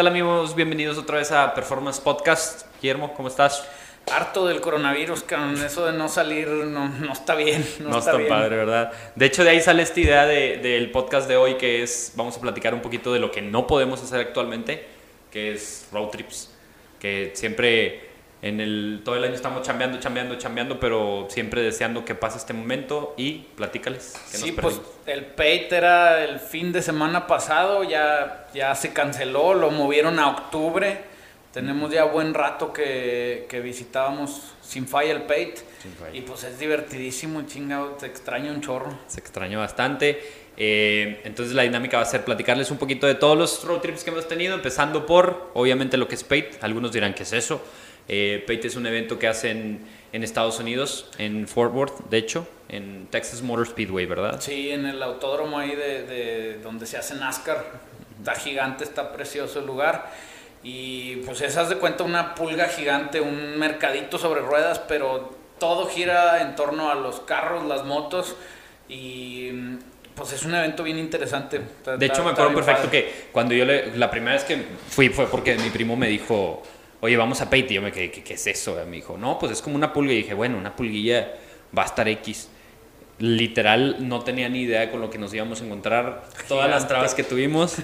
tal amigos? Bienvenidos otra vez a Performance Podcast. Guillermo, ¿cómo estás? Harto del coronavirus, cabrón. Eso de no salir no, no está bien. No, No, está, está, padre, ¿verdad? De hecho, de ahí sale esta idea de- del podcast de hoy, que es, vamos a platicar un poquito de lo que no podemos hacer actualmente, que es road trips. Que siempre, en el, todo el año estamos chambeando, chambeando, chambeando, pero siempre deseando que pase este momento y platícales. que Sí, nos pues el Pate era el fin de semana pasado, ya, ya se canceló, lo movieron a octubre. Tenemos ya buen rato que, que visitábamos sin falla el Pate. Y pues es divertidísimo, chingado, te extraño un chorro. se extrañó bastante. Eh, entonces la dinámica va a ser platicarles un poquito de todos los road trips que hemos tenido, empezando por, obviamente, lo que es Pate. Algunos dirán que es eso. Eh, Pate es un evento que hacen en Estados Unidos, en Fort Worth, de hecho, en Texas Motor Speedway, ¿verdad? Sí, en el autódromo ahí de, de donde se hace NASCAR. Está gigante, está precioso el lugar. Y pues es, haz de cuenta, una pulga gigante, un mercadito sobre ruedas, pero todo gira en torno a los carros, las motos. Y pues es un evento bien interesante. Está- De hecho, me acuerdo perfecto padre. que cuando yo le, la primera vez que fui fue porque mi primo me dijo, oye, vamos a. Y yo me quedé, ¿qué, qué es eso? Me dijo, no, pues es como una pulga. Y dije, bueno, una pulguilla va a estar X. Literal, no tenía ni idea con lo que nos íbamos a encontrar. Todas las trabas que tuvimos.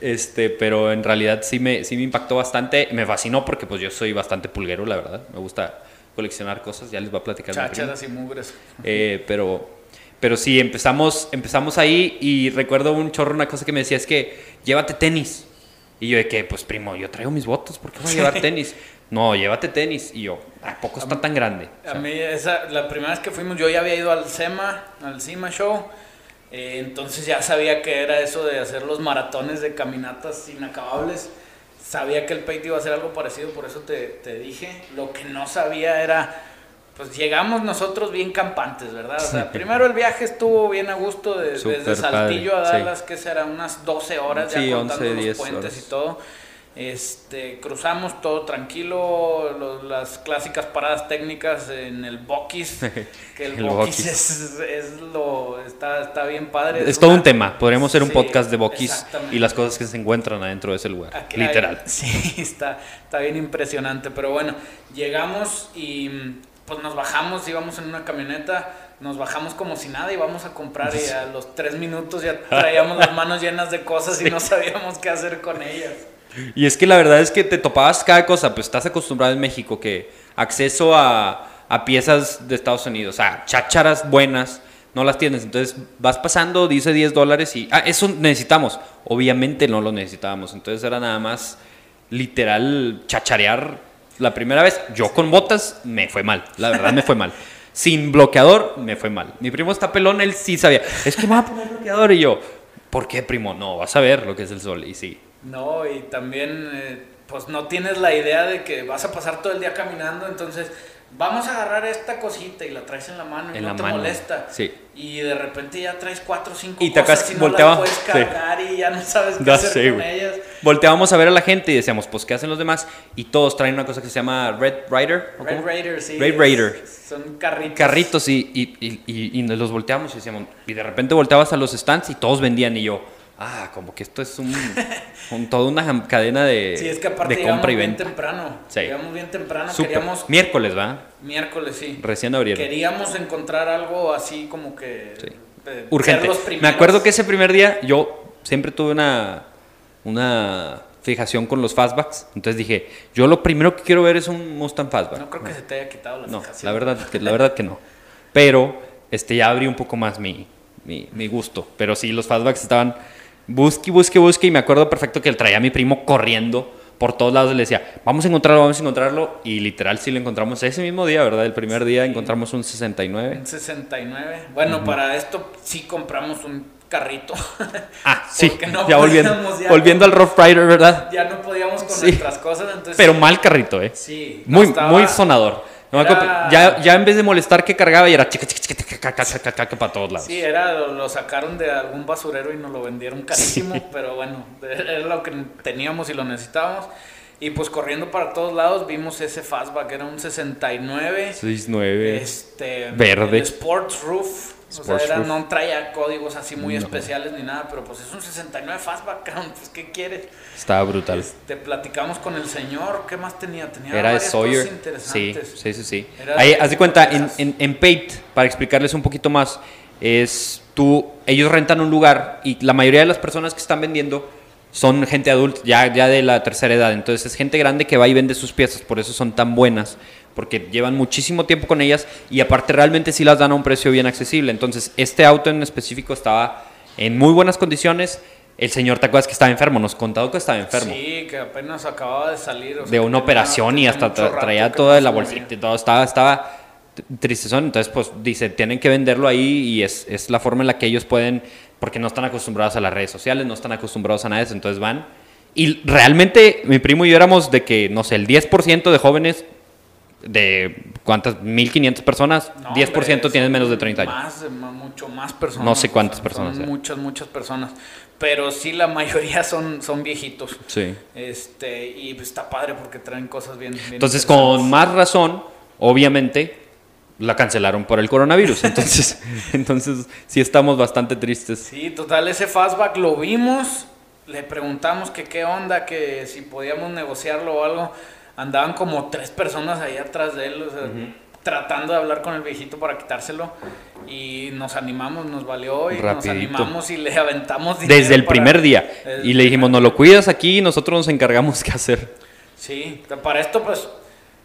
Este, pero en realidad sí me, sí me impactó bastante. Me fascinó porque pues yo soy bastante pulguero, la verdad. Me gusta coleccionar cosas. Ya les voy a platicar. Chácharas y mugres. Eh, pero, pero sí, empezamos, empezamos ahí y recuerdo un chorro, una cosa que me decía es que llévate tenis. Y yo de que, pues primo, yo traigo mis botas, ¿por qué voy a llevar tenis? No, llévate tenis. Y yo, ¿a poco está tan grande? O A mí, esa, la primera vez que fuimos, yo ya había ido al SEMA, al CIMA Show. eh, entonces ya sabía que era eso de hacer los maratones de caminatas inacabables. Sabía que el Pate iba a hacer algo parecido, por eso te, te dije. Lo que no sabía era, pues llegamos nosotros bien campantes, ¿verdad? O sea, primero el viaje estuvo bien a gusto, de- desde Saltillo padre, a sí. Dallas, que será unas 12 horas ya Sí, contando 11, los 10 puentes horas. y todo. Este, cruzamos todo tranquilo, lo- las clásicas paradas técnicas en el Bokis, que el, El Bokis Bokis. es, es lo, está, está bien padre. es todo una- un tema. Podríamos hacer un Sí, podcast de Bokis exactamente. y las cosas que se encuentran adentro de ese lugar. Aquí Literal. hay- sí, está, está bien impresionante. Pero bueno, llegamos y pues nos bajamos, íbamos en una camioneta, nos bajamos como si nada y vamos a comprar y a los tres minutos ya traíamos las manos llenas de cosas y no sabíamos qué hacer con ellas. Y es que la verdad es que te topabas cada cosa, pues estás acostumbrado en México que acceso a, a piezas de Estados Unidos, a chácharas buenas, no las tienes. Entonces vas pasando, dice 10 dólares y, ah, eso necesitamos. Obviamente no lo necesitábamos. Entonces era nada más literal chacharear la primera vez. Yo con botas me fue mal, la verdad me fue mal. Sin bloqueador me fue mal. Mi primo está pelón, él sí sabía. Es que me va a poner bloqueador y yo, ¿por qué primo? No, vas a ver lo que es el sol. Y sí, No, y también, eh, pues no tienes la idea de que vas a pasar todo el día caminando, entonces vamos a agarrar esta cosita y la traes en la mano y En no la te mano, molesta. sí. Y de repente ya traes cuatro o cinco Y te cosas y no volteaba, las puedes sí. cargar y ya no sabes qué hacer con ellas. volteábamos a ver a la gente y decíamos, pues, ¿qué hacen los demás? Y todos traen una cosa que se llama Red Rider. ¿o Red cómo? Raider, sí. Red es- Raider. Son carritos. Carritos y, y, y, y- y nos los volteamos y decíamos, y de repente volteabas a los stands y todos vendían y yo, ah, como que esto es un, un- toda una cadena de, Sí, es que aparte de llegamos compra y bien venta. temprano. Sí. Llegamos bien temprano, queríamos... Miércoles, ¿va? Miércoles, sí. Recién abrieron. Queríamos encontrar algo así como que... Sí. eh, Urgente. ser los Me acuerdo que ese primer día yo siempre tuve una, una fijación con los fastbacks. Entonces dije, yo lo primero que quiero ver es un Mustang fastback. No creo que se te haya quitado la No, fijación. la verdad, que, la verdad que no. Pero este, ya abrí un poco más mi, mi, mi gusto. Pero sí, los fastbacks estaban busque, busque, busque. Y me acuerdo perfecto que él traía a mi primo corriendo por todos lados. Le decía, vamos a encontrarlo, vamos a encontrarlo. Y literal sí lo encontramos ese mismo día, ¿verdad? El primer día encontramos un 69. Un 69. Bueno, para esto sí compramos un carrito. Ah, sí, no ya, volviendo, ya- volviendo al Rough Rider, ¿verdad? ya no podíamos con Sí. nuestras cosas, entonces... Pero mal carrito, ¿eh? Sí. Muy, estaba- muy sonador. No Era- ya, ya en vez de molestar que cargaba y era chica, chica, chica, chica, chica, chica, chica, para todos lados. Sí, era, lo, sacaron de algún basurero y nos lo vendieron carísimo, pero bueno, era lo que teníamos y lo necesitábamos. Y pues corriendo para todos lados vimos ese fastback, era un 69. 6-9. Este, Verde. el Sports Roof, O sea, era- no traía códigos así muy No. especiales ni nada, pero pues es un 69 fastback, pues ¿qué quieres? Estaba brutal. Te platicamos con el señor, ¿qué más tenía? Tenía Era varias Sawyer. cosas Sí, interesantes. sí, sí, sí. Era Ahí, haz de cuenta, en, en, en Pate, para explicarles un poquito más, es tú, ellos rentan un lugar y la mayoría de las personas que están vendiendo son gente adulta, ya, ya de la tercera edad. Entonces es gente grande que va y vende sus piezas, por eso son tan buenas, porque llevan muchísimo tiempo con ellas y aparte realmente sí las dan a un precio bien accesible. Entonces este auto en específico estaba en muy buenas condiciones. El señor, ¿te acuerdas que estaba enfermo? Nos contado que estaba enfermo Sí, que apenas acababa de salir. o sea, de una tenía- operación y hasta tra- traía toda la bolsita y todo, estaba, estaba tristezón, entonces pues dice, tienen que venderlo ahí y es, es la forma en la que ellos pueden, porque no están acostumbrados a las redes sociales, no están acostumbrados a nada de eso, entonces van. Y realmente mi primo y yo éramos de que, no sé, el 10% de jóvenes de cuántas, 1500 personas, No, 10% hombre, menos de 30 años. Más, ma- mucho más personas. No sé cuántas personas Son muchas, muchas personas. Pero sí, la mayoría son, son viejitos. Sí. Este, y está padre porque traen cosas bien. bien Entonces, con más razón, obviamente, la cancelaron por el coronavirus. Entonces, entonces sí estamos bastante tristes. Sí, total, ese fastback lo vimos. Le preguntamos que qué onda, que si podíamos negociarlo o algo. Andaban como tres personas ahí atrás de él, o sea, tratando de hablar con el viejito para quitárselo. Y nos animamos, nos valió y nos Rapidito. animamos y le aventamos dinero Desde el para- primer día. Y le dijimos, primer no lo cuidas aquí y nosotros nos encargamos qué hacer. Sí, para esto pues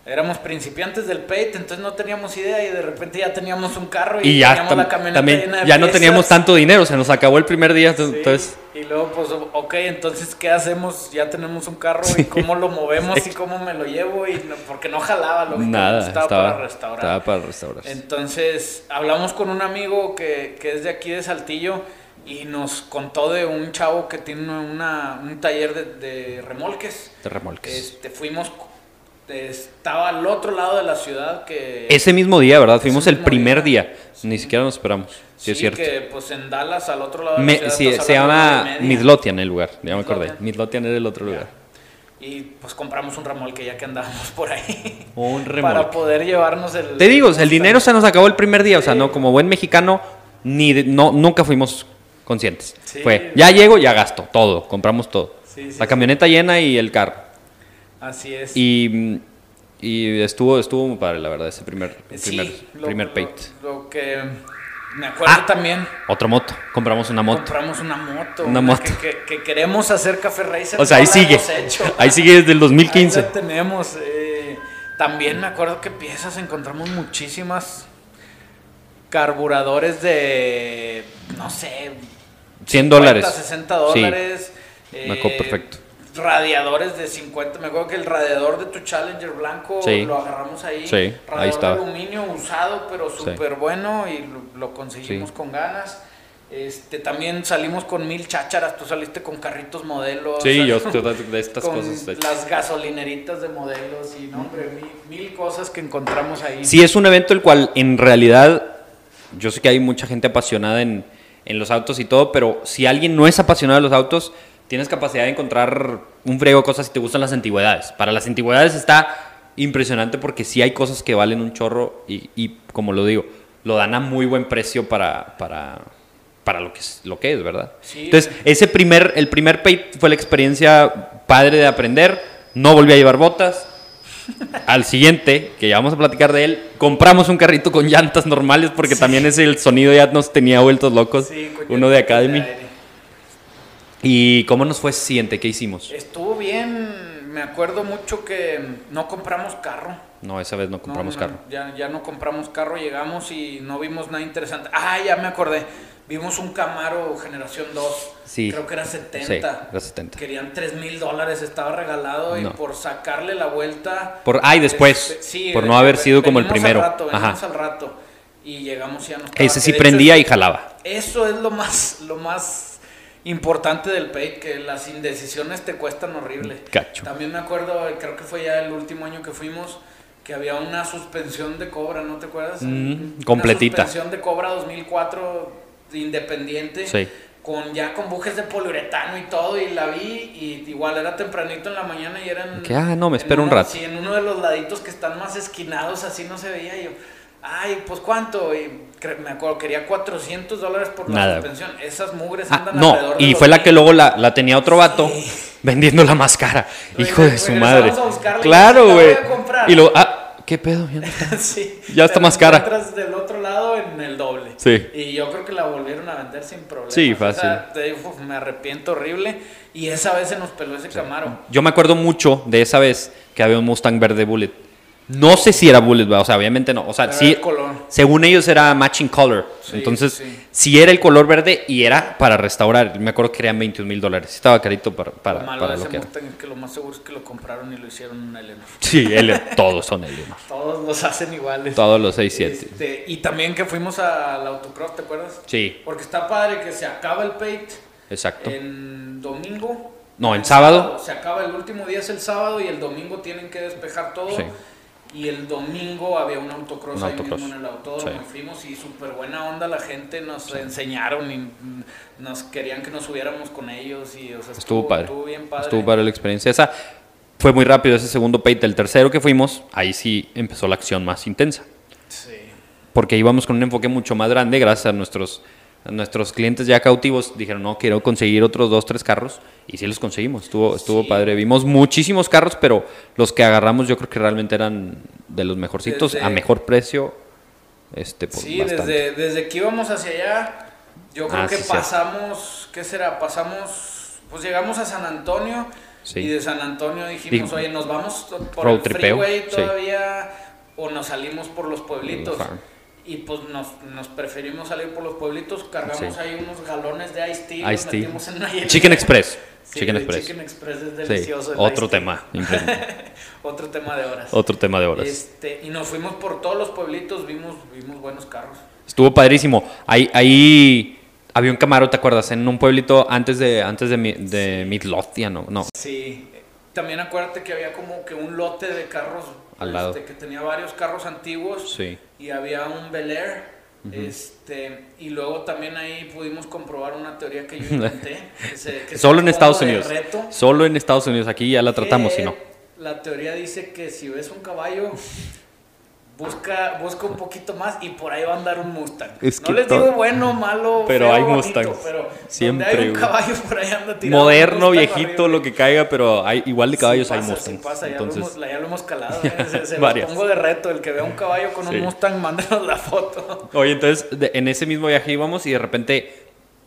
éramos principiantes del Pate, entonces no teníamos idea y de repente ya teníamos un carro y, Y ya, teníamos la camioneta también llena de ya no piezas. teníamos tanto dinero, se nos acabó el primer día. Sí, Entonces, Y luego pues, ok, entonces ¿qué hacemos? Ya tenemos un carro y cómo lo movemos y cómo me lo llevo y no- porque no jalaba, lógicamente nada, estaba, estaba, para restaurar. estaba para restaurar. Entonces hablamos con un amigo que, que es de aquí de Saltillo y nos contó de un chavo que tiene una, un taller de, de remolques. De remolques. Este, fuimos, estaba al otro lado de la ciudad que... Ese mismo día, ¿verdad? Fuimos el primer día. día. Ni siquiera nos esperamos. Sí, es cierto. que pues en Dallas, al otro lado de Me- la ciudad, sí, se llama. Midlothian el lugar, ya me acordé. Midlothian. Era el otro lugar. Y pues compramos un remolque ya que andábamos por ahí. Un Para remolque. poder llevarnos el... Te digo, sea, el dinero se nos acabó el primer día, o sea, no, como buen mexicano, ni de- no, nunca fuimos conscientes. Fue, ya llego, ya gasto, todo, compramos todo. La camioneta llena y el carro. Así es. Y, y estuvo, estuvo muy padre, la verdad, ese primer, Sí, primer, lo- primer lo- Pate. Lo, que me acuerdo Ah. también, Otra moto, compramos una moto. compramos una moto. Una moto. Que, que- que queremos hacer Café Racer. O sea, ahí sigue. Ahí sigue desde el 2015. Ahí la tenemos. eh, también me acuerdo que piezas encontramos muchísimas carburadores de, no sé, 100 dólares. 60 Sí. dólares. me acuerdo perfecto. Radiadores de 50. Me acuerdo que el radiador de tu Challenger blanco Sí. lo agarramos ahí. Sí, ahí Radiador estaba. de aluminio usado, pero súper bueno y lo, lo conseguimos con ganas. Este, también salimos con mil chácharas. Tú saliste con carritos modelos. Sí, yo estoy de estas con cosas. de- las gasolineritas de modelos y no, hombre, mil, mil cosas que encontramos ahí. Sí, es un evento el cual en realidad yo sé que hay mucha gente apasionada en, en los autos y todo, pero si alguien no es apasionado de los autos, tienes capacidad de encontrar un frego de cosas si te gustan las antigüedades. Para las antigüedades está impresionante porque sí hay cosas que valen un chorro y, y, como lo digo, lo dan a muy buen precio para, para, para lo, que es, lo que es, ¿verdad? Sí. Entonces, ese primer, el primer pay fue la experiencia padre de aprender. No volví a llevar botas. Al siguiente, que ya vamos a platicar de él, compramos un carrito con llantas normales porque también ese el sonido ya nos tenía vueltos locos. Sí, uno de Academy. ¿Y cómo nos fue siguiente? ¿Qué hicimos? Estuvo bien, me acuerdo mucho que no compramos carro. No, esa vez no compramos No, no, carro. Ya, ya no compramos carro, llegamos y no vimos nada interesante. Ah, ya me acordé. Vimos un Camaro generación 2. Sí. Creo que era 70. Sí, era 70. Querían 3 mil dólares, estaba regalado y No. por sacarle la vuelta. Por, ay, después, este, sí, por de- no haber sido como el primero. Al rato, venimos Ajá. al rato. Y llegamos y ya no estaba. Ese sí hecho prendía es- y jalaba. Eso es lo más, lo más importante del Pay, que las indecisiones te cuestan horrible. Cacho. También me acuerdo, creo que fue ya el último año que fuimos, que había una suspensión de Cobra, ¿no te acuerdas? Mm, Una completita. suspensión de Cobra 2004 independiente. Sí. Con ya con bujes de poliuretano y todo, y la vi, y igual era tempranito en la mañana y eran. Que, ah, no, me espero un uno- rato. Sí, en uno de los laditos que están más esquinados, así no se veía. y yo, Ay, pues cuánto. Y me acuerdo, quería 400 dólares por la Nada. suspensión. Esas mugres Ah, andan no, alrededor de y fue la que luego la, la tenía otro vato Sí. vendiendo la más cara. Hijo de su madre. a Claro, güey. Y luego, ah, ¿qué pedo? Ya no está. sí. Ya está más cara. del otro lado en el doble. Sí. Y yo creo que la volvieron a vender sin problema. Sí, fácil. digo, uf, me arrepiento horrible. Y esa vez se nos peló ese Camaro. Yo me acuerdo mucho de esa vez que había un Mustang verde Bullet. No sé si era Bullet, ¿verdad? o sea, obviamente no. O sea, sí, el color. según ellos era matching color. Sí, Entonces, sí. sí era el color verde y era para restaurar. Me acuerdo que eran 21 mil dólares. Estaba carito para, para, lo malo para lo que era. Que lo más seguro es que lo compraron y lo hicieron un Eleanor. Sí, él, todos son ellos. Todos los hacen iguales. Todos los 6, 7. Este, y también que fuimos al autocross, ¿te acuerdas? Sí, Porque está padre que se acaba el pate exacto. en domingo. No, en sábado. Se acaba el último día es el sábado y el domingo tienen que despejar todo. Sí. Y el domingo había un autocross Un ahí mismo en el autódromo. Sí. y Fuimos y súper buena onda la gente, nos enseñaron y nos querían que nos subiéramos con ellos. Y, o sea, Estuvo padre. Estuvo bien padre. Estuvo padre la experiencia. Esa fue muy rápido ese segundo pate. El tercero que fuimos, ahí sí empezó la acción más intensa. Sí. Porque íbamos con un enfoque mucho más grande, gracias a nuestros, nuestros clientes ya cautivos. Dijeron, no, quiero conseguir otros dos, tres carros. Y sí los conseguimos. Estuvo, estuvo Sí. padre. Vimos muchísimos carros, pero los que agarramos yo creo que realmente eran de los mejorcitos, Desde- a mejor precio. Este, por Sí, desde, desde que íbamos hacia allá, yo creo Ah, que sí, pasamos, ¿qué será? Pasamos, pues llegamos a San Antonio Sí. y de San Antonio dijimos, oye, nos vamos por road el freeway todavía o nos salimos por los pueblitos. Farm. Y pues nos, nos preferimos salir por los pueblitos, cargamos Sí. ahí unos galones de Ice Tea, Iced tea. metimos en una. Chicken Express. Sí, Chicken Express. Chicken Express es delicioso. el Otro tema. Otro tema de horas. Otro tema de horas. Este, y nos fuimos por todos los pueblitos, vimos, vimos buenos carros. Estuvo padrísimo. Ahí, ahí había un Camaro, ¿te acuerdas? En un pueblito antes de, antes de, Mi- de Midlothian, ¿no? no. Sí, también acuérdate que había como que un lote de carros Al lado. este, que tenía varios carros antiguos Sí. y había un Bel Air. Este, y luego también ahí pudimos comprobar una teoría que yo inventé. que se- que se Solo en Estados Unidos. reto, Solo en Estados Unidos. Aquí ya la tratamos, si no. La teoría dice que si ves un caballo, busca, busca un poquito más y por ahí va a andar un Mustang. Es no les digo bueno, malo, Pero feo, hay bonito, Mustangs. pero Siempre, hay un caballo por ahí anda tirado. Moderno, Mustang viejito, lo que caiga, pero hay, igual de caballos Sí hay Mustangs. sí pasa, ya, Entonces, lo hemos, ya lo hemos calado. eh, Se, se pongo de reto. El que vea un caballo con Sí. un Mustang, mándenos la foto. Oye, entonces de- en ese mismo viaje íbamos y de repente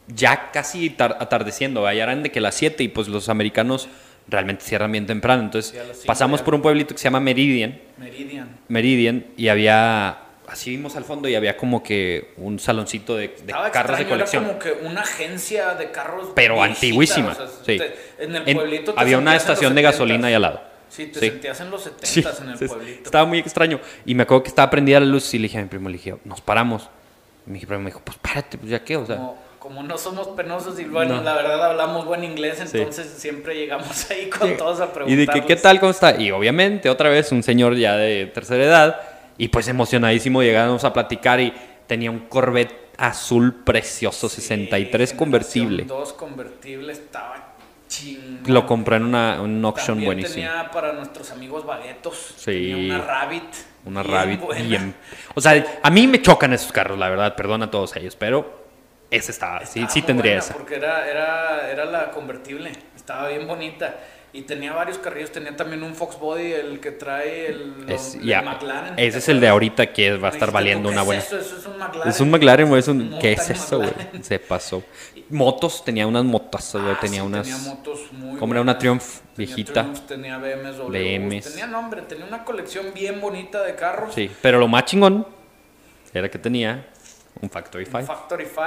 ya casi tar- atardeciendo, ya eran de que las 7 y pues los americanos realmente cierran bien temprano. Entonces Sí, pasamos por un pueblito que se llama Meridian, Meridian. Meridian y había, así vimos al fondo y había como que un saloncito de, carros de colección. Era como que una agencia de carros. Pero viejita, antiguísima, o sea, sí. te- en el pueblito había una estación de 70s. gasolina ahí al lado. Sí, te Sí. sentías en los 70 Sí, en el pueblito. estaba muy extraño. Y me acuerdo que estaba prendida la luz y le dije a mi primo, le dije, nos paramos. Y mi primo me dijo, pues párate, pues ya qué, o sea. Como no somos penosos y bueno, No. la verdad hablamos buen inglés, Sí. entonces siempre llegamos ahí con Sí. todos a Y preguntarles. de que, ¿qué tal? ¿Cómo está? Y obviamente, otra vez, un señor ya de tercera edad. Y pues emocionadísimo llegamos a platicar y tenía un Corvette azul precioso, 63 convertible. Dos convertible, estaba chingón. Lo compré en una, un auction También buenísimo. tenía para nuestros amigos baguetos. Sí. Tenía una Rabbit. Una bien Rabbit buena. bien. O sea, a mí me chocan esos carros, la verdad, perdón a todos ellos, pero ese estaba, sí, Estaba sí tendría buena esa. Porque era, era, era la convertible. Estaba bien bonita. Y tenía varios carrillos. Tenía también un Fox Body, el que trae el, Es- el McLaren. ese es el de ahorita que va a estar valiendo ¿qué una es buena. Eso? Eso es un McLaren. Es un McLaren, güey, es un... ¿Qué es eso, güey? Se pasó. Motos, tenía unas motas, güey, Ah, tenía sí, unas... Tenía motos muy como era una. Triumph viejita. Triumphs, tenía BMWs. BMs. Tenía nombre, tenía una colección bien bonita de carros. Sí, pero lo más chingón era que tenía un Factory Un 5, Factory 5,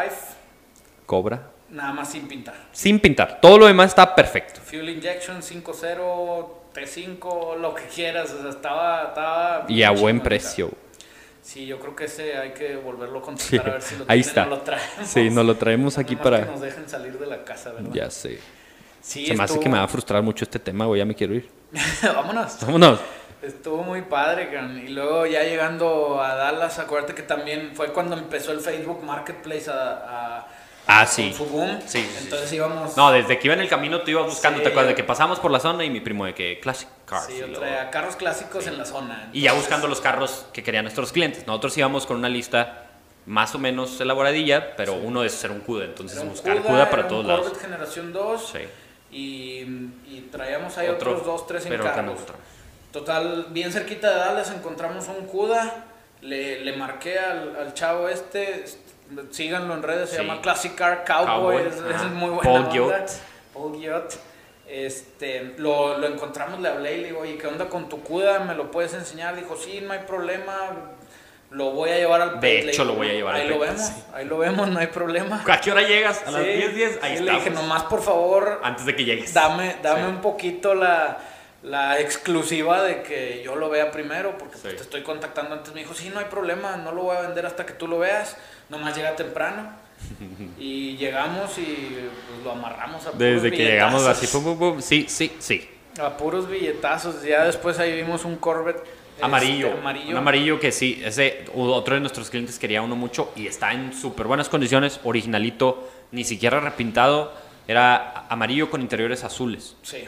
Cobra, nada más sin pintar. sin pintar. Todo lo demás está perfecto. Fuel injection 5.0, T5, lo que quieras. O sea, estaba. estaba Y a buen precio. Sí, yo creo que ese hay que volverlo a contactar Sí, a ver si lo ahí está. o lo traemos. Sí, nos lo traemos aquí para... que nos dejen salir de la casa, ¿verdad? Ya sé. Sí, Se me hace que me va a frustrar mucho este tema, güey, ya me quiero ir. Vámonos. Vámonos. Estuvo muy padre. Y luego ya llegando a Dallas, acuérdate que también fue cuando empezó el Facebook Marketplace a, a- Ah, sí. Boom. Sí, sí, sí. Entonces íbamos. No, desde que iba en el camino tú ibas buscando, Sí. ¿te acuerdas? De que pasamos por la zona y mi primo de que Classic Cars. Sí, yo traía carros clásicos en la zona. Y ya buscando los carros que querían nuestros clientes. Nosotros íbamos con una lista más o menos elaboradilla, pero uno es ser un CUDA, entonces era un buscar Cuda, CUDA para era todos un lados. Corvette generación 2. Sí. Y, y traíamos ahí Otro, otros dos, tres pero encargos. otro. Total, bien cerquita de Dallas encontramos un CUDA. Le, le marqué al, al chavo este. Síganlo en redes, se Sí. llama Classic Car Cowboy. Cowboy, es, muy buena Paul. Giot. Paul Giot. Este, lo, lo encontramos, le hablé y le digo, oye, ¿qué onda con tu CUDA? ¿Me lo puedes enseñar? Dijo, sí, no hay problema. Lo voy a llevar al De pit". Le hecho, digo, lo voy a llevar al Ahí lo vemos, sí. ahí lo vemos, no hay problema. ¿A qué hora llegas? A las Sí. 10, 10. Ahí está. le dije, nomás por favor, Antes de que llegues. dame, dame un poquito la, la exclusiva de que yo lo vea primero, porque pues, te estoy contactando antes. Me dijo, sí, no hay problema, no lo voy a vender hasta que tú lo veas, nomás llega temprano. y llegamos y pues, lo amarramos a puros Desde que llegamos así, pum, pum. Sí, sí, sí. A puros billetazos. Ya después ahí vimos un Corvette este, Amarillo, amarillo. Un amarillo que sí, ese otro de nuestros clientes quería uno mucho y está en súper buenas condiciones, originalito, ni siquiera repintado, era amarillo con interiores azules. Sí.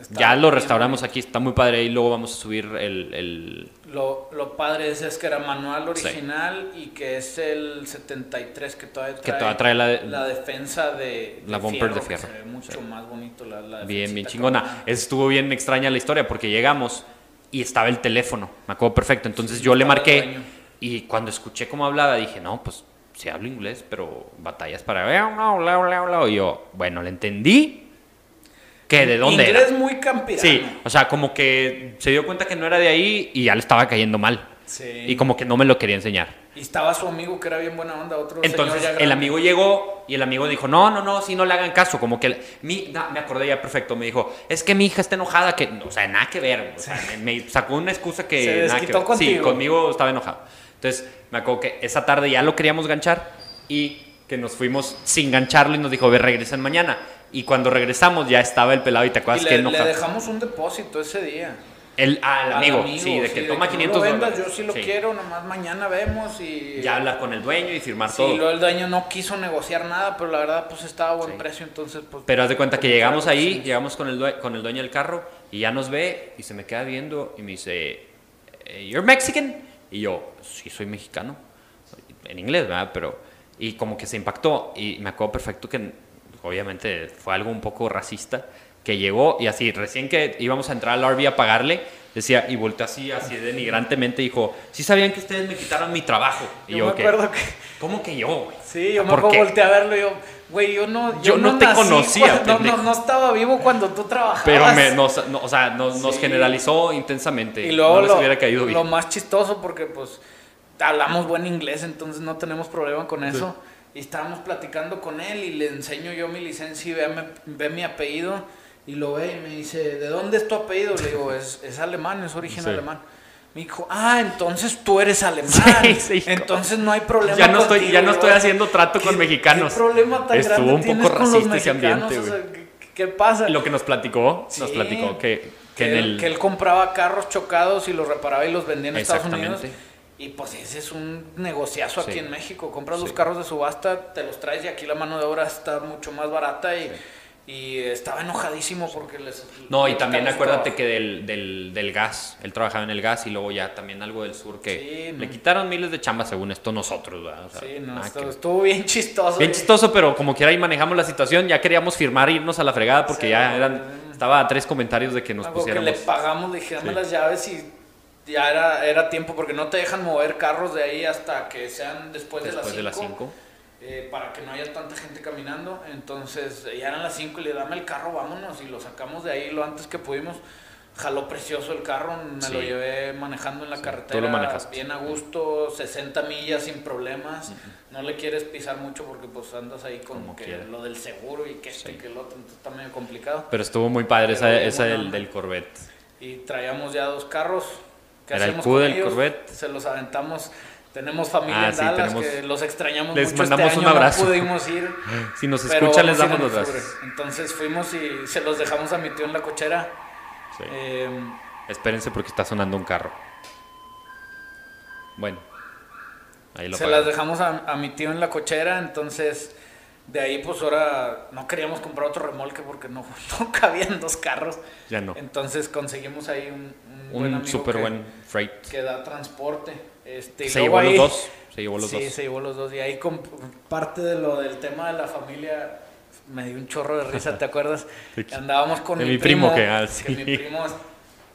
Está Ya lo bien restauramos aquí, está muy padre y luego vamos a subir el... el- Lo, lo padre es, es que era manual Sí. original y que es el 73 que todavía trae, Que todavía trae la de- la defensa de, La bumper de que fierro. se ve mucho Sí. más bonito la, la bien, bien chingona. Estuvo bien extraña la historia porque llegamos y estaba el teléfono, me acuerdo perfecto. Entonces yo le marqué y cuando escuché cómo hablaba dije, no, pues sí hablo inglés, pero batallas para... Y yo, bueno, le entendí que de dónde Inglés era. muy campirano. Sí, o sea, como que se dio cuenta que no era de ahí y ya le estaba cayendo mal. Sí. Y como que no me lo quería enseñar. Y estaba su amigo que era bien buena onda, otro Entonces señor el amigo llegó y el amigo dijo, no, no, no, si no le hagan caso, como que mi, no, me acordé ya perfecto, me dijo, es que mi hija está enojada, que, o sea, nada que ver, o sea, me, me sacó una excusa que Se nada que ver. Sí, conmigo estaba enojado. Entonces me acuerdo que esa tarde ya lo queríamos ganchar y que nos fuimos sin gancharlo y nos dijo, ve, regresen mañana. Y cuando regresamos ya estaba el pelado y te Y acuerdas le, que le enojado. dejamos un depósito ese día. El, al Al amigo, sí, de que toma no 500 lo vendas, dólares. Yo sí lo Sí. quiero, nomás mañana vemos y... Ya hablar con el dueño y firmar Sí, todo. luego el dueño no quiso negociar nada, pero la verdad pues estaba a buen Sí. precio, entonces pues... Pero haz de cuenta que como llegamos quiera, ahí, sí. llegamos con el, due- con el dueño del carro y ya nos ve y se me queda viendo y me dice, eh, ¿You're Mexican? Y yo, sí, soy mexicano. En inglés, ¿verdad? Pero, y como que se impactó y me acuerdo perfecto que obviamente fue algo un poco racista, que llegó y así, recién que íbamos a entrar al RV a pagarle, decía, y volteó así, así denigrantemente, dijo, sí sabían que ustedes me quitaron mi trabajo. Y Yo, yo, me acuerdo que... ¿Cómo que yo, güey? Sí, yo me ¿Por acuerdo volteé a verlo y yo... Güey, yo no... Yo no te nací conocía, cuando- no, no, no estaba vivo cuando tú trabajabas. Pero me, nos, no, o sea, nos, generalizó intensamente. Y luego no les lo, hubiera caído bien. lo más chistoso porque pues hablamos buen inglés, entonces no tenemos problema con eso. Y estábamos platicando con él y le enseño yo mi licencia y ve, mi- ve mi apellido y lo ve y me dice, ¿de dónde es tu apellido? Le digo, es, es alemán, es origen Sí. alemán. Me dijo, ah, entonces tú eres alemán. Sí, sí. Entonces no hay problema. ya no estoy, contigo". ya no estoy haciendo trato con ¿qué- mexicanos. ¿Qué problema tan Estuvo grande un tienes poco con los racista ese ambiente, O sea, ¿qué, qué pasa? Lo que nos platicó, nos Sí. platicó que, que en él, el... que él compraba carros chocados y los reparaba y los vendía en Estados Unidos. Exactamente. Y pues ese es un negociazo aquí en México. Compras los Sí. carros de subasta, te los traes y aquí la mano de obra está mucho más barata y, y estaba enojadísimo porque les... No, y también acuérdate que del, del, del gas, él trabajaba en el gas y luego ya también algo del sur que Sí, le quitaron miles de chambas según esto nosotros, ¿verdad? O sea, Sí, no, nada estuvo, que- estuvo bien chistoso. Bien y- chistoso, pero como quiera ahí manejamos la situación, ya queríamos firmar e irnos a la fregada porque ya eran, estaba a tres comentarios de que nos Algo que le pusiéramos. pagamos, le dije, dame las llaves y ya era, era tiempo porque no te dejan mover carros de ahí hasta que sean después, Después de las las 5. 5. eh, para que no haya tanta gente caminando. Entonces ya eran las 5 y le dame el carro, vámonos. Y lo sacamos de ahí lo antes que pudimos. Jaló precioso el carro, me Sí. lo llevé manejando en la Sí, carretera. tú lo. Bien a gusto, 60 millas sin problemas. No le quieres pisar mucho porque pues andas ahí con Como que quiera. lo del seguro y que este Sí. que el otro. Entonces está medio complicado. Pero estuvo muy padre esa, Pero esa buena del, del Corvette. Y traíamos ya dos carros. ¿Qué Era el hacemos con el? Corvette. Se los aventamos. Tenemos familia Ah, en sí, Dallas tenemos- que los extrañamos les mucho. mandamos este un año abrazo. No pudimos ir. Si nos escuchan, les damos los gracias. Entonces fuimos y se los dejamos a mi tío en la cochera. Sí. Eh, Espérense porque está sonando un carro. Bueno, ahí lo se apagamos. las dejamos a, a mi tío en la cochera. Entonces De ahí, pues ahora no queríamos comprar otro remolque porque no, no cabían dos carros. Ya no. Entonces conseguimos ahí un, un, súper que- buen freight. que da transporte. Este, Se llevó los ahí- dos. Se llevó los sí, dos. se llevó los dos. Y ahí con parte de lo del tema de la familia me dio un chorro de risa, ¿te acuerdas? Sí. Andábamos con De mi, mi primo que, ah, que sí. mi primo es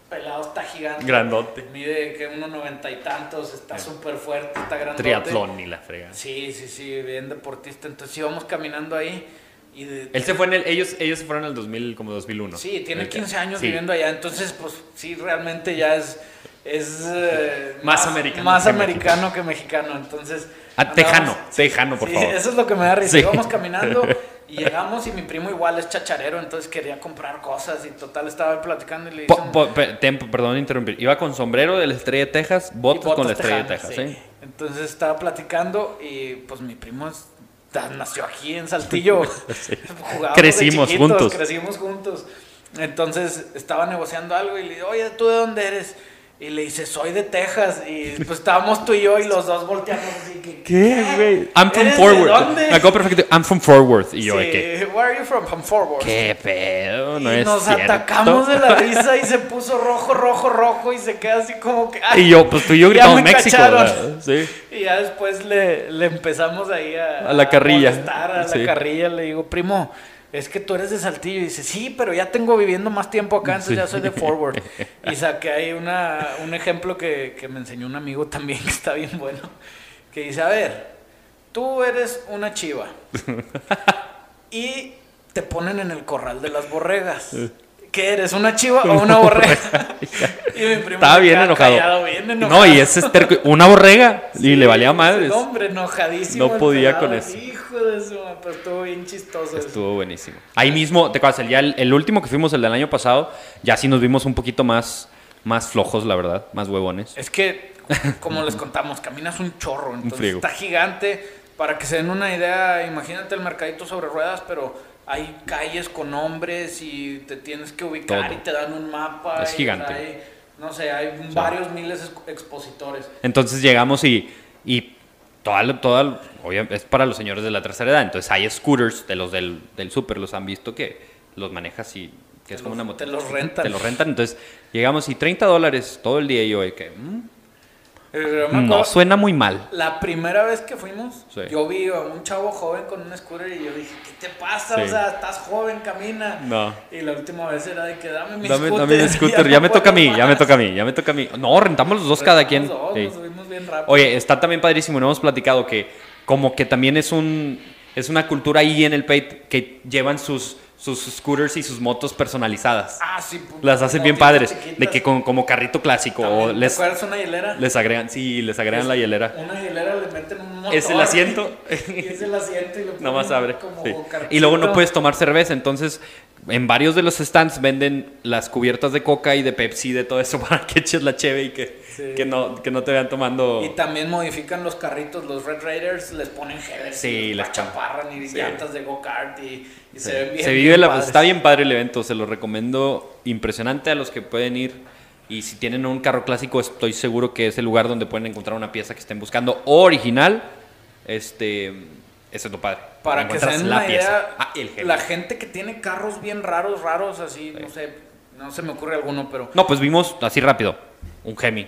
pelado, está gigante. Grandote. Mide que unos noventa y tantos, está súper fuerte, está grandote. Triatlón y la frega. Sí, sí, sí, bien deportista. Entonces íbamos caminando ahí y de- Él se fue en el, ellos, ellos se fueron en el 2000, como 2001. Sí, tiene El que- 15 años sí. viviendo allá, entonces pues sí, realmente ya es, es eh, Más americano más que americano que mexicano, entonces... Ah, tejano, tejano, por Sí, favor. eso es lo que me da risa, Sí. íbamos caminando y llegamos y mi primo igual es chacharero, entonces quería comprar cosas y total estaba platicando y le Po- po- tem- perdón interrumpir. Iba con sombrero de la estrella de Texas, botas con la estrella de Texas, sí. ¿eh? Entonces estaba platicando y pues mi primo es- nació aquí en Saltillo. De Crecimos juntos. Crecimos juntos. Entonces estaba negociando algo y le digo, oye, ¿tú de dónde eres? Y le dice, soy de Texas. Y pues estábamos tú y yo y los dos volteamos así que... ¿Qué, güey? I'm from ¿Eres de Forward. dónde? Me acuerdo perfecto. I'm from Forward. Y yo, Sí, ¿de qué? Where are you from? From Fort Worth. ¿Qué pedo? No y es nos cierto. atacamos de la risa y se puso rojo, rojo, rojo y se queda así como que... "Ay, Y yo, pues tú y yo gritamos México. cacharon". ¿verdad? Sí. Y ya después le, le empezamos ahí a, A la carrilla. molestar a Sí. la carrilla. Le digo, primo, es que tú eres de Saltillo. Y dice, sí, pero ya tengo viviendo más tiempo acá, entonces Sí. ya soy de Forward. Y saqué ahí una, un ejemplo que, que me enseñó un amigo también, que está bien bueno. Que dice, a ver, tú eres una chiva. Y te ponen en el corral de las borregas. ¿Qué eres, una chiva o una borrega? y mi primo Estaba bien enojado. callado, bien enojado. No, y ese es terco- Una borrega. y le valía madres. Hombre, enojadísimo. No podía pelado, con eso. Hijo de su pero estuvo bien chistoso. eso. Estuvo buenísimo. Ahí mismo, te acuerdas, el, ya el, el último que fuimos, el del año pasado, ya sí nos vimos un poquito más, más flojos, la verdad, más huevones. Es que, como les contamos, caminas un chorro, entonces friego. está gigante. Para que se den una idea, imagínate el mercadito sobre ruedas, pero hay calles con nombres y te tienes que ubicar Todo. y te dan un mapa. Es y gigante. hay, no sé, hay varios miles de expo- expositores. Entonces llegamos y, y toda, toda, es para los señores de la tercera edad. Entonces hay scooters de los del, del súper, los han visto que los manejas y que es como los- una moto. te los rentan. Te los rentan. Entonces llegamos y 30 dólares todo el día y yo que mm, no suena muy mal. La primera vez que fuimos, Sí. yo vi a un chavo joven con un scooter y yo dije, ¿qué te pasa? Sí. O sea, estás joven, camina. No. Y la última vez era de que dame mi Dame, scooter. dame el scooter, ya, me toca a mí, ya me toca a mí, ya me toca a mí. No, rentamos los dos cada quien. Los dos, Sí. nos subimos bien rápido. Oye, está también padrísimo, no hemos platicado que como que también es un es una cultura ahí en el Pate que llevan sus sus scooters y sus motos personalizadas. ah, sí. pu- Las hacen bien padres, de que con, como carrito clásico o También, les ¿Te acuerdas una hielera? les agregan, sí, les agregan la hielera. Una hielera le meten un motor. Es el asiento. y es el asiento y le ponen Nomás abre. como sí. carrito. Y luego no puedes tomar cerveza, entonces en varios de los stands venden las cubiertas de coca y de Pepsi, de todo eso para que eches la cheve y que, Sí. que, no, que no te vean tomando... Y también modifican los carritos, los Red Raiders les ponen headers, Sí, y los chaparran y sí. llantas de go-kart y, se ven bien. Se vive bien la, padres. está bien padre el evento, se lo recomiendo impresionante a los que pueden ir. Y si tienen un carro clásico, estoy seguro que es el lugar donde pueden encontrar una pieza que estén buscando original. Este, eso es lo padre. Para que se den la idea, Ah, el la gente que tiene carros bien raros, raros, así, no sé, no se me ocurre alguno, pero No, pues vimos así rápido. Un Gemi.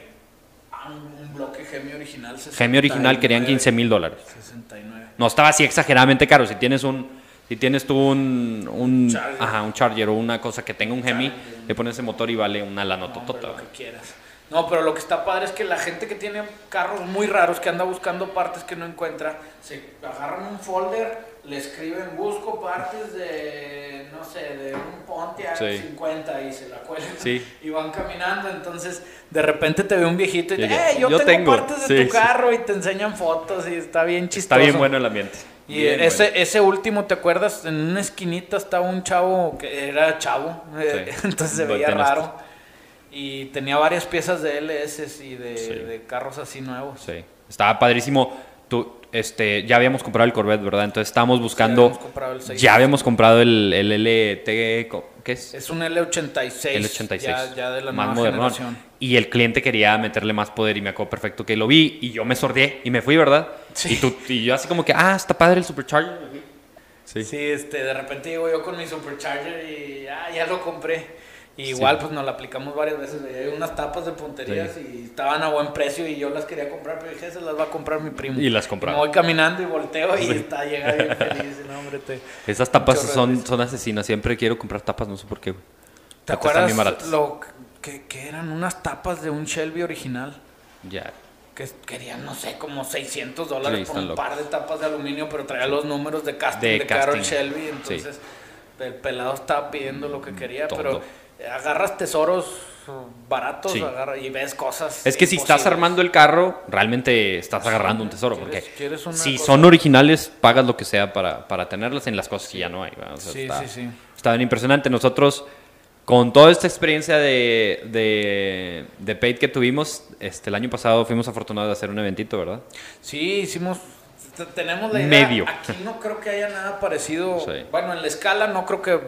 ah, un, bloque Gemi original. Gemi original querían 69, 15 mil dólares. 69. No estaba así exageradamente caro. Si tienes un, si tienes tú un, un, Charger. ajá, un Charger o una cosa que tenga un Gemi, Charger. le pones ese motor y vale una No, hombre, lanototota. lo que quieras. No, pero lo que está padre es que la gente que tiene carros muy raros, que anda buscando partes que no encuentra, se agarran un folder, le escriben busco partes de, no sé, de un Pontiac Sí. 50 y se la cuelgan Sí. y van caminando. Entonces, de repente te ve un viejito y dice, yo, "Eh, yo, yo tengo, tengo". partes de tu carro y te enseñan fotos y está bien chistoso. Está bien bueno el ambiente. Y Bien ese, bueno. ese último, ¿te acuerdas? En una esquinita estaba un chavo que era chavo, eh, entonces se veía raro. Y tenía varias piezas de LS y de, Sí. de carros así nuevos. Sí, estaba padrísimo. Tú, este, ya habíamos comprado el Corvette, ¿verdad? Entonces estábamos buscando. habíamos comprado el seis. ya habíamos comprado el, el LT, ¿qué es? Es un L86. El 86. Ya, ya de la más nueva moderno. generación. Y el cliente quería meterle más poder y me acuerdo perfecto que lo vi y yo me sordié y me fui, ¿verdad? Sí. Y, tú, y yo así como que, ah, está padre el Supercharger. Sí. Sí. este, de repente llego yo con mi Supercharger y ah, ya lo compré. Y igual, Sí. pues nos la aplicamos varias veces. Hay unas tapas de punterías y estaban a buen precio y yo las quería comprar, pero dije, se las va a comprar mi primo. Y las compraba. Me voy caminando y volteo y está, llega bien feliz. No, hombre, te, Esas tapas son, son asesinas. Siempre quiero comprar tapas, no sé por qué, güey. ¿Te acuerdas lo que, que eran unas tapas de un Shelby original? Ya. Que querían, no sé, como 600 Sí, dólares por un locos. par de tapas de aluminio, pero traía los números de casting De de, Carol. Shelby. Entonces, el pelado estaba pidiendo lo que quería, Todo. pero agarras tesoros baratos Sí. agarra- y ves cosas. Es que si estás armando el carro, realmente estás agarrando un tesoro. ¿Quieres- Porque quieres si cosa? son originales, pagas lo que sea para, para tenerlas en las cosas que ya no hay. O sea, Sí, está, sí, sí. está bien impresionante. Nosotros, con toda esta experiencia de, de, de paid que tuvimos, este, el año pasado fuimos afortunados de hacer un eventito, ¿verdad? Sí, hicimos. Tenemos la idea. Medio. Aquí no creo que haya nada parecido. Sí. Bueno, en la escala no creo que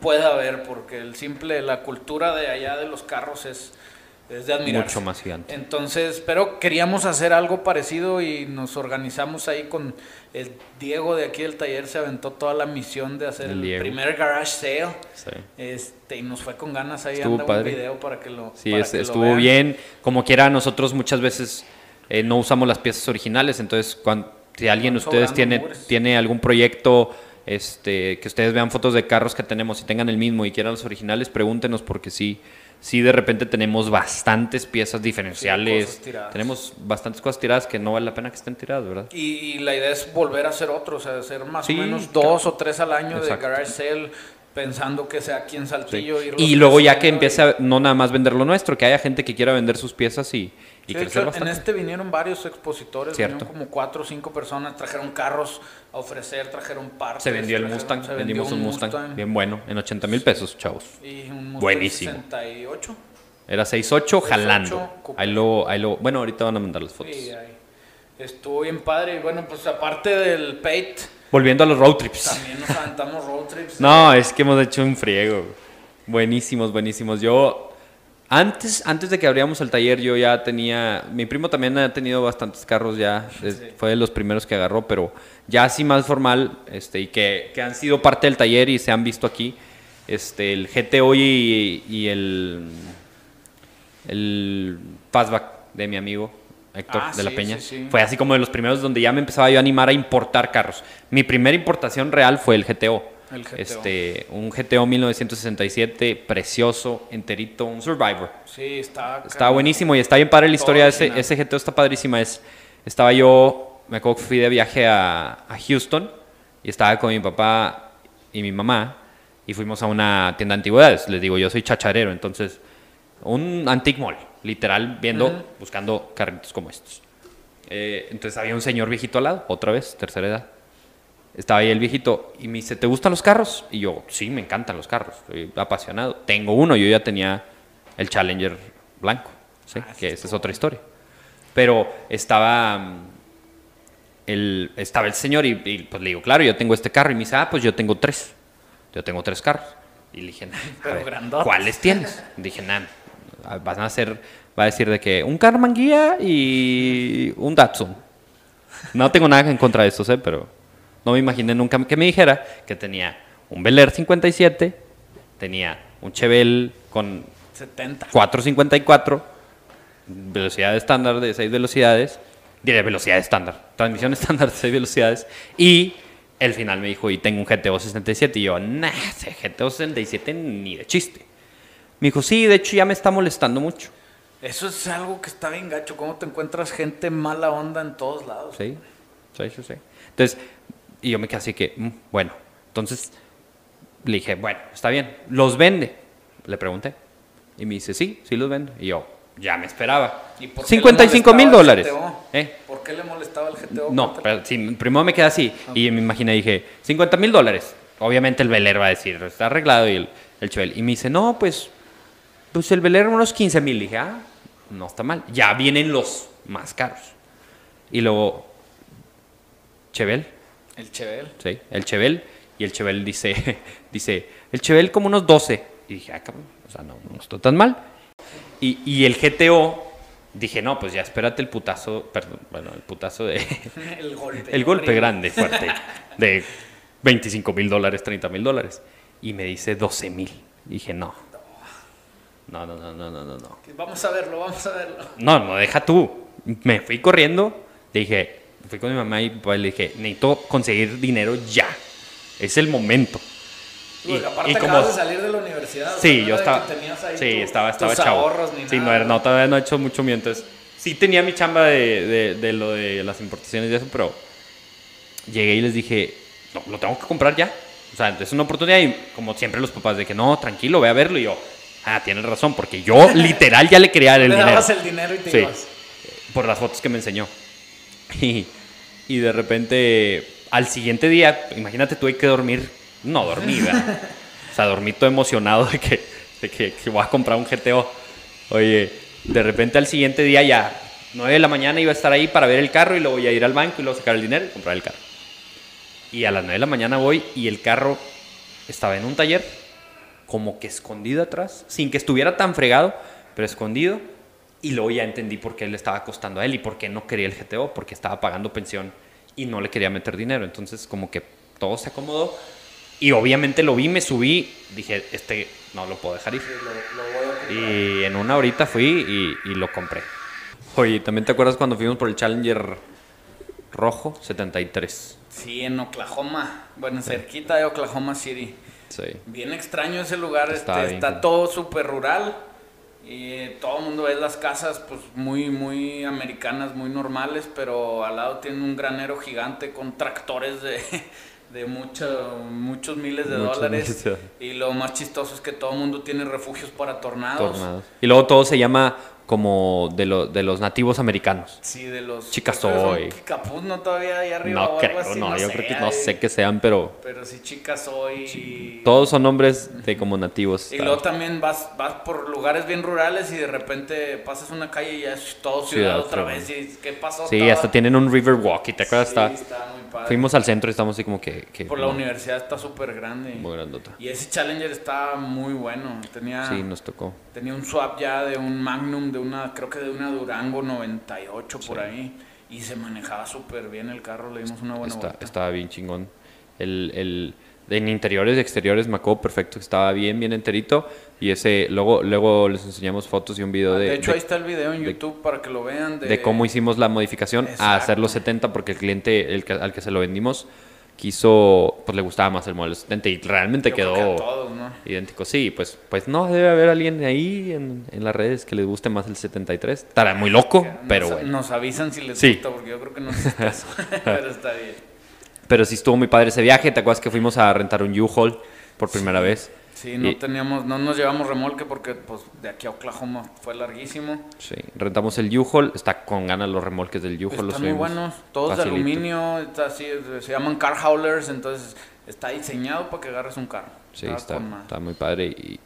pueda haber, porque el simple, la cultura de allá de los carros es, es de admirar. Mucho más gigante. Entonces, pero queríamos hacer algo parecido y nos organizamos ahí con el Diego de aquí del taller, se aventó toda la misión de hacer El primer garage sale. Sí. Este, y nos fue con ganas ahí Estuvo anda un padre. video para que lo Sí, para es- que lo estuvo bien. Como quiera, nosotros muchas veces eh, no usamos las piezas originales. Entonces, cuando, si alguien de ustedes tiene, tiene algún proyecto, este, que ustedes vean fotos de carros que tenemos y tengan el mismo y quieran los originales, pregúntenos porque sí, sí de repente tenemos bastantes piezas diferenciales. cosas tiradas. tenemos bastantes cosas tiradas que no vale la pena que estén tiradas, ¿verdad? Y, y la idea es volver a hacer otro, o sea, hacer más Sí, o menos claro. dos o tres al año Exacto. de garage sale, pensando que sea aquí en Sí. Saltillo. irlos Y luego ya que empiece a no nada más vender lo nuestro, que haya gente que quiera vender sus piezas y, y Sí, crecer bastante. en este vinieron varios expositores, Cierto. vinieron como cuatro o cinco personas, trajeron carros a ofrecer, trajeron partes. Se vendió el trajeron- Mustang, se vendió vendimos un Mustang, bien bueno, en 80 mil pesos, chavos. Y un Mustang Buenísimo. 68. Era 6.8 jalando. 6.8, coupé. Ahí lo, ahí lo, bueno, ahorita van a mandar las fotos. Sí, ahí. Estuvo bien padre. Y bueno, pues aparte del Pate, Volviendo a los road trips. también nos aventamos road trips. No, es que hemos hecho un friego. Buenísimos, buenísimos. Yo, antes, antes de que abriéramos el taller, yo ya tenía, mi primo también ha tenido bastantes carros ya, Sí. fue de los primeros que agarró, pero ya así más formal, este, y que, que han sido parte del taller y se han visto aquí, este, el GTO y, y el, el Fastback de mi amigo Héctor Ah, de la sí, Peña. sí. Fue así como de los primeros donde ya me empezaba yo a animar a importar carros. Mi primera importación real fue el GTO. El GTO. Este, un GTO 1967, precioso, enterito, un Survivor. Sí, está. Está buenísimo y está bien padre la historia de ese, ese GTO, está padrísima. Es, estaba yo, me acuerdo que fui de viaje a, a Houston y estaba con mi papá y mi mamá y fuimos a una tienda de antigüedades. Les digo, yo soy chacharero, entonces, un antique mall, literal, viendo, buscando carritos como estos. Eh, entonces había un señor viejito al lado, otra vez, tercera edad. Estaba ahí el viejito y me dice, ¿te gustan los carros? Y yo, sí, me encantan los carros, estoy apasionado. Tengo uno, yo ya tenía el Challenger blanco, ¿sí? Ah, que esa es otra historia. Pero estaba mm, el, estaba el señor y, y, pues le digo, claro, yo tengo este carro. Y me dice, ah, pues yo tengo tres. Yo tengo tres carros. Y le dije, nah. ¿cuáles tienes? Dije, nada, van a ser, va a decir de que un Karmann Guía y un Datsun. No tengo nada en contra de estos, ¿eh? pero no me imaginé nunca que me dijera que tenía un Bel Air 57, tenía un Chevelle con 70. 454, velocidad estándar de 6 velocidades, de velocidad estándar, transmisión estándar de 6 velocidades, y el final me dijo, y tengo un GTO 67, y yo, nah, ese GTO 67 ni de chiste. Me dijo, sí, de hecho ya me está molestando mucho. Eso es algo que está bien gacho. ¿Cómo te encuentras gente mala onda en todos lados? Sí, sí, sí, sí. Entonces, y yo me quedé así que, mm, bueno, entonces le dije, bueno, está bien, ¿los vende? Le pregunté. Y me dice, sí, sí los vendo. Y yo, ya me esperaba. ¿Y por qué le 55 mil dólares. ¿Eh? ¿Por qué le molestaba el GTO? No, pero sí, primero me quedé así. Y me imaginé, dije, 50 mil dólares. Obviamente el velero va a decir, está arreglado y el, el. Y me dice, no, pues, pues el velero unos 15 mil. Dije, ah, no está mal. Ya vienen los más caros. Y luego, Chevelle, El Chevel. sí, el Chevelle. Y el Chevelle dice, dice, el Chevelle como unos 12. Y dije, ah, cabrón, o sea, no, no está tan mal. Y, y el GTO, dije, no, pues ya espérate el putazo, perdón, bueno, el putazo de... El golpe. El golpe horrible. grande, fuerte. De 25 mil dólares, 30 mil dólares. Y me dice 12 mil. Dije, no. No, no, no, no, no, no. Vamos a verlo, vamos a verlo. No, no, deja tú. Me fui corriendo. Dije, fui con mi mamá y pues, le dije, necesito conseguir dinero ya. Es el momento. Y, aparte acabas de salir de la universidad. Sí, yo estaba. Sí, estaba, estaba chavo. sí, no, no, todavía no he hecho mucho. Entonces, sí tenía mi chamba de, de, de, lo de las importaciones y eso, pero llegué y les dije, no, lo tengo que comprar ya. O sea, es una oportunidad y como siempre los papás de que no, tranquilo, ve a verlo. Y yo, ah, tienes razón, porque yo literal ya le quería dar el le dinero. dabas el dinero y te Sí. ibas. Por las fotos que me enseñó. Y, y de repente, al siguiente día, imagínate, tuve que dormir. No dormí, ¿verdad? O sea, dormí todo emocionado de que, de que, que voy a comprar un GTO. Oye, de repente al siguiente día ya, 9 de la mañana iba a estar ahí para ver el carro y luego voy a ir al banco y luego sacar el dinero y comprar el carro. Y a las 9 de la mañana voy y el carro estaba en un taller, como que escondido atrás, sin que estuviera tan fregado, pero escondido. Y luego ya entendí por qué le estaba costando a él y por qué no quería el GTO, porque estaba pagando pensión y no le quería meter dinero. Entonces, como que todo se acomodó. Y obviamente lo vi, me subí, dije, este no lo puedo dejar ir. Y en una horita fui y, y lo compré. Oye, ¿también te acuerdas cuando fuimos por el Challenger rojo 73? Sí, en Oklahoma. Bueno, cerquita de Oklahoma City. Sí. Bien extraño ese lugar, Está este, está cool. todo súper rural. Y eh, todo el mundo ve las casas pues muy, muy americanas, muy normales, pero al lado tiene un granero gigante con tractores de, de mucho- muchos miles de Muchos dólares. miles Y lo más chistoso es que todo el mundo tiene refugios para tornados. Tornados. Y luego todo se llama como de, lo- de los nativos americanos. Sí, de los... Chicasoy. Capuz, ¿no? Todavía ahí arriba o No algo creo, así, no, yo sé, creo que no sé qué sean, pero Pero sí, Chicasoy. todos son nombres de como nativos. Y luego también vas, vas por lugares bien rurales y de repente pasas una calle y ya es todo ciudad, Ciudad, otra vez. ¿Y qué pasó? Sí, Estaba- hasta tienen un river walk y te acuerdas, Sí, Está- está muy padre. fuimos al centro y estamos así como que... que Por la no, universidad está súper grande. Muy grandota. Y ese Challenger está muy bueno. Tenía, Sí, nos tocó. tenía un swap ya de un Magnum, de una, creo que de una Durango 98 por ahí. Y se manejaba súper bien el carro, le dimos una buena Está, vuelta. estaba bien chingón. El, el, en interiores y exteriores me acuerdo perfecto estaba bien, bien enterito. Y ese, luego, luego les enseñamos fotos y un video de, de hecho, de- ahí está el video en de- YouTube para que lo vean. De, de cómo hicimos la modificación a hacer los 70 porque el cliente el que- al que se lo vendimos quiso, pues le gustaba más el modelo 70 y realmente yo quedó todos, ¿no? idéntico. Sí, pues, pues no, debe haber alguien ahí en, en las redes que le guste más el 73. Estará muy loco, Nos- pero bueno. Nos avisan si les Sí. gusta, porque yo creo que no. Pero está bien. Pero sí estuvo muy padre ese viaje. ¿Te acuerdas que fuimos a rentar un U-Haul por primera vez? Sí, no Y- teníamos, no nos llevamos remolque porque pues de aquí a Oklahoma fue larguísimo. Sí, rentamos el U-Haul. Está con ganas los remolques del U-Haul. los Están muy buenos, todos facilito. de aluminio, está así, se llaman car haulers, entonces está diseñado para que agarres un carro. Sí, Está está, muy padre y,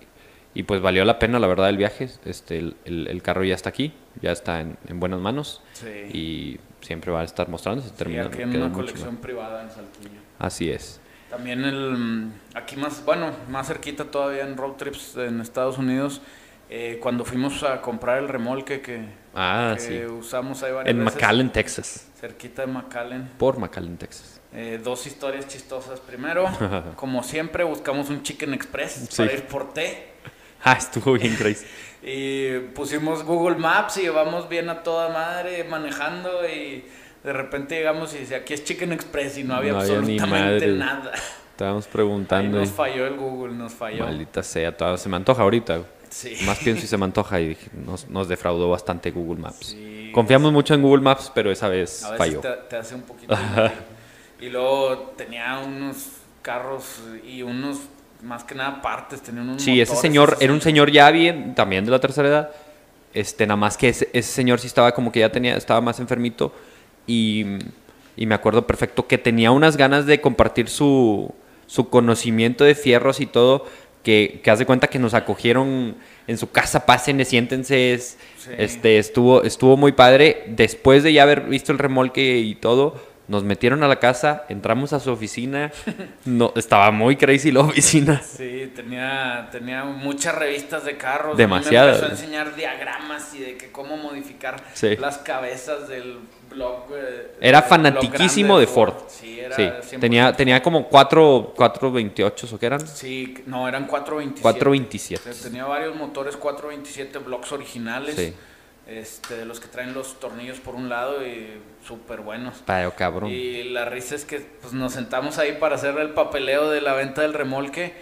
y pues valió la pena la verdad el viaje. Este, el, el- el carro ya está aquí, ya está en, en buenas manos Sí. y siempre va a estar mostrándose. Sí, aquí en una colección privada en Saltillo. Así es. También el, mm, aquí más, bueno, más cerquita todavía en road trips en Estados Unidos, eh, cuando fuimos a comprar el remolque que, Ah, que sí. usamos ahí varias En veces, McAllen, Texas. cerquita de McAllen. Por McAllen, Texas. Eh, dos historias chistosas. Primero, como siempre, buscamos un Chicken Express Sí. para ir por té. Ah, estuvo bien crazy. Y pusimos Google Maps y llevamos bien a toda madre manejando y de repente llegamos y dice, aquí es Chicken Express y no había No absolutamente nada. Estábamos Ahí preguntando. nos y- falló el Google, nos falló. Maldita sea, todavía se me antoja ahorita. Sí. Más pienso y se me antoja y dije, nos, nos defraudó bastante Google Maps. Sí. Confiamos mucho en Google Maps, pero esa vez, A veces falló. te, te hace un poquito. y luego tenía unos carros y unos, más que nada, partes. Tenía unos Sí, ese señor era un señor ya bien, también de la tercera edad. Este, nada más que ese, ese señor sí estaba como que ya tenía, estaba más enfermito. Y, y me acuerdo perfecto que tenía unas ganas de compartir su, su conocimiento de fierros y todo. Que, que haz de cuenta que nos acogieron en su casa, pásenle, siéntense. es- Sí. Este, estuvo, estuvo muy padre. Después de ya haber visto el remolque y todo, Nos metieron a la casa, entramos a su oficina. No, estaba muy crazy la oficina. Sí, tenía, tenía muchas revistas de carros. Demasiadas. Me empezó a enseñar diagramas y de que cómo modificar Sí. las cabezas del blog. eh, Era fanatiquísimo blog de Ford. Sí, era Sí, 100%. tenía, tenía como 4, 428 o qué eran. Sí, no, eran 427. 427. O sea, tenía varios motores 427 blocks originales. Sí. Este, de los que traen los tornillos por un lado y súper buenos. Pero cabrón. Y la risa es que pues, nos sentamos ahí para hacer el papeleo de la venta del remolque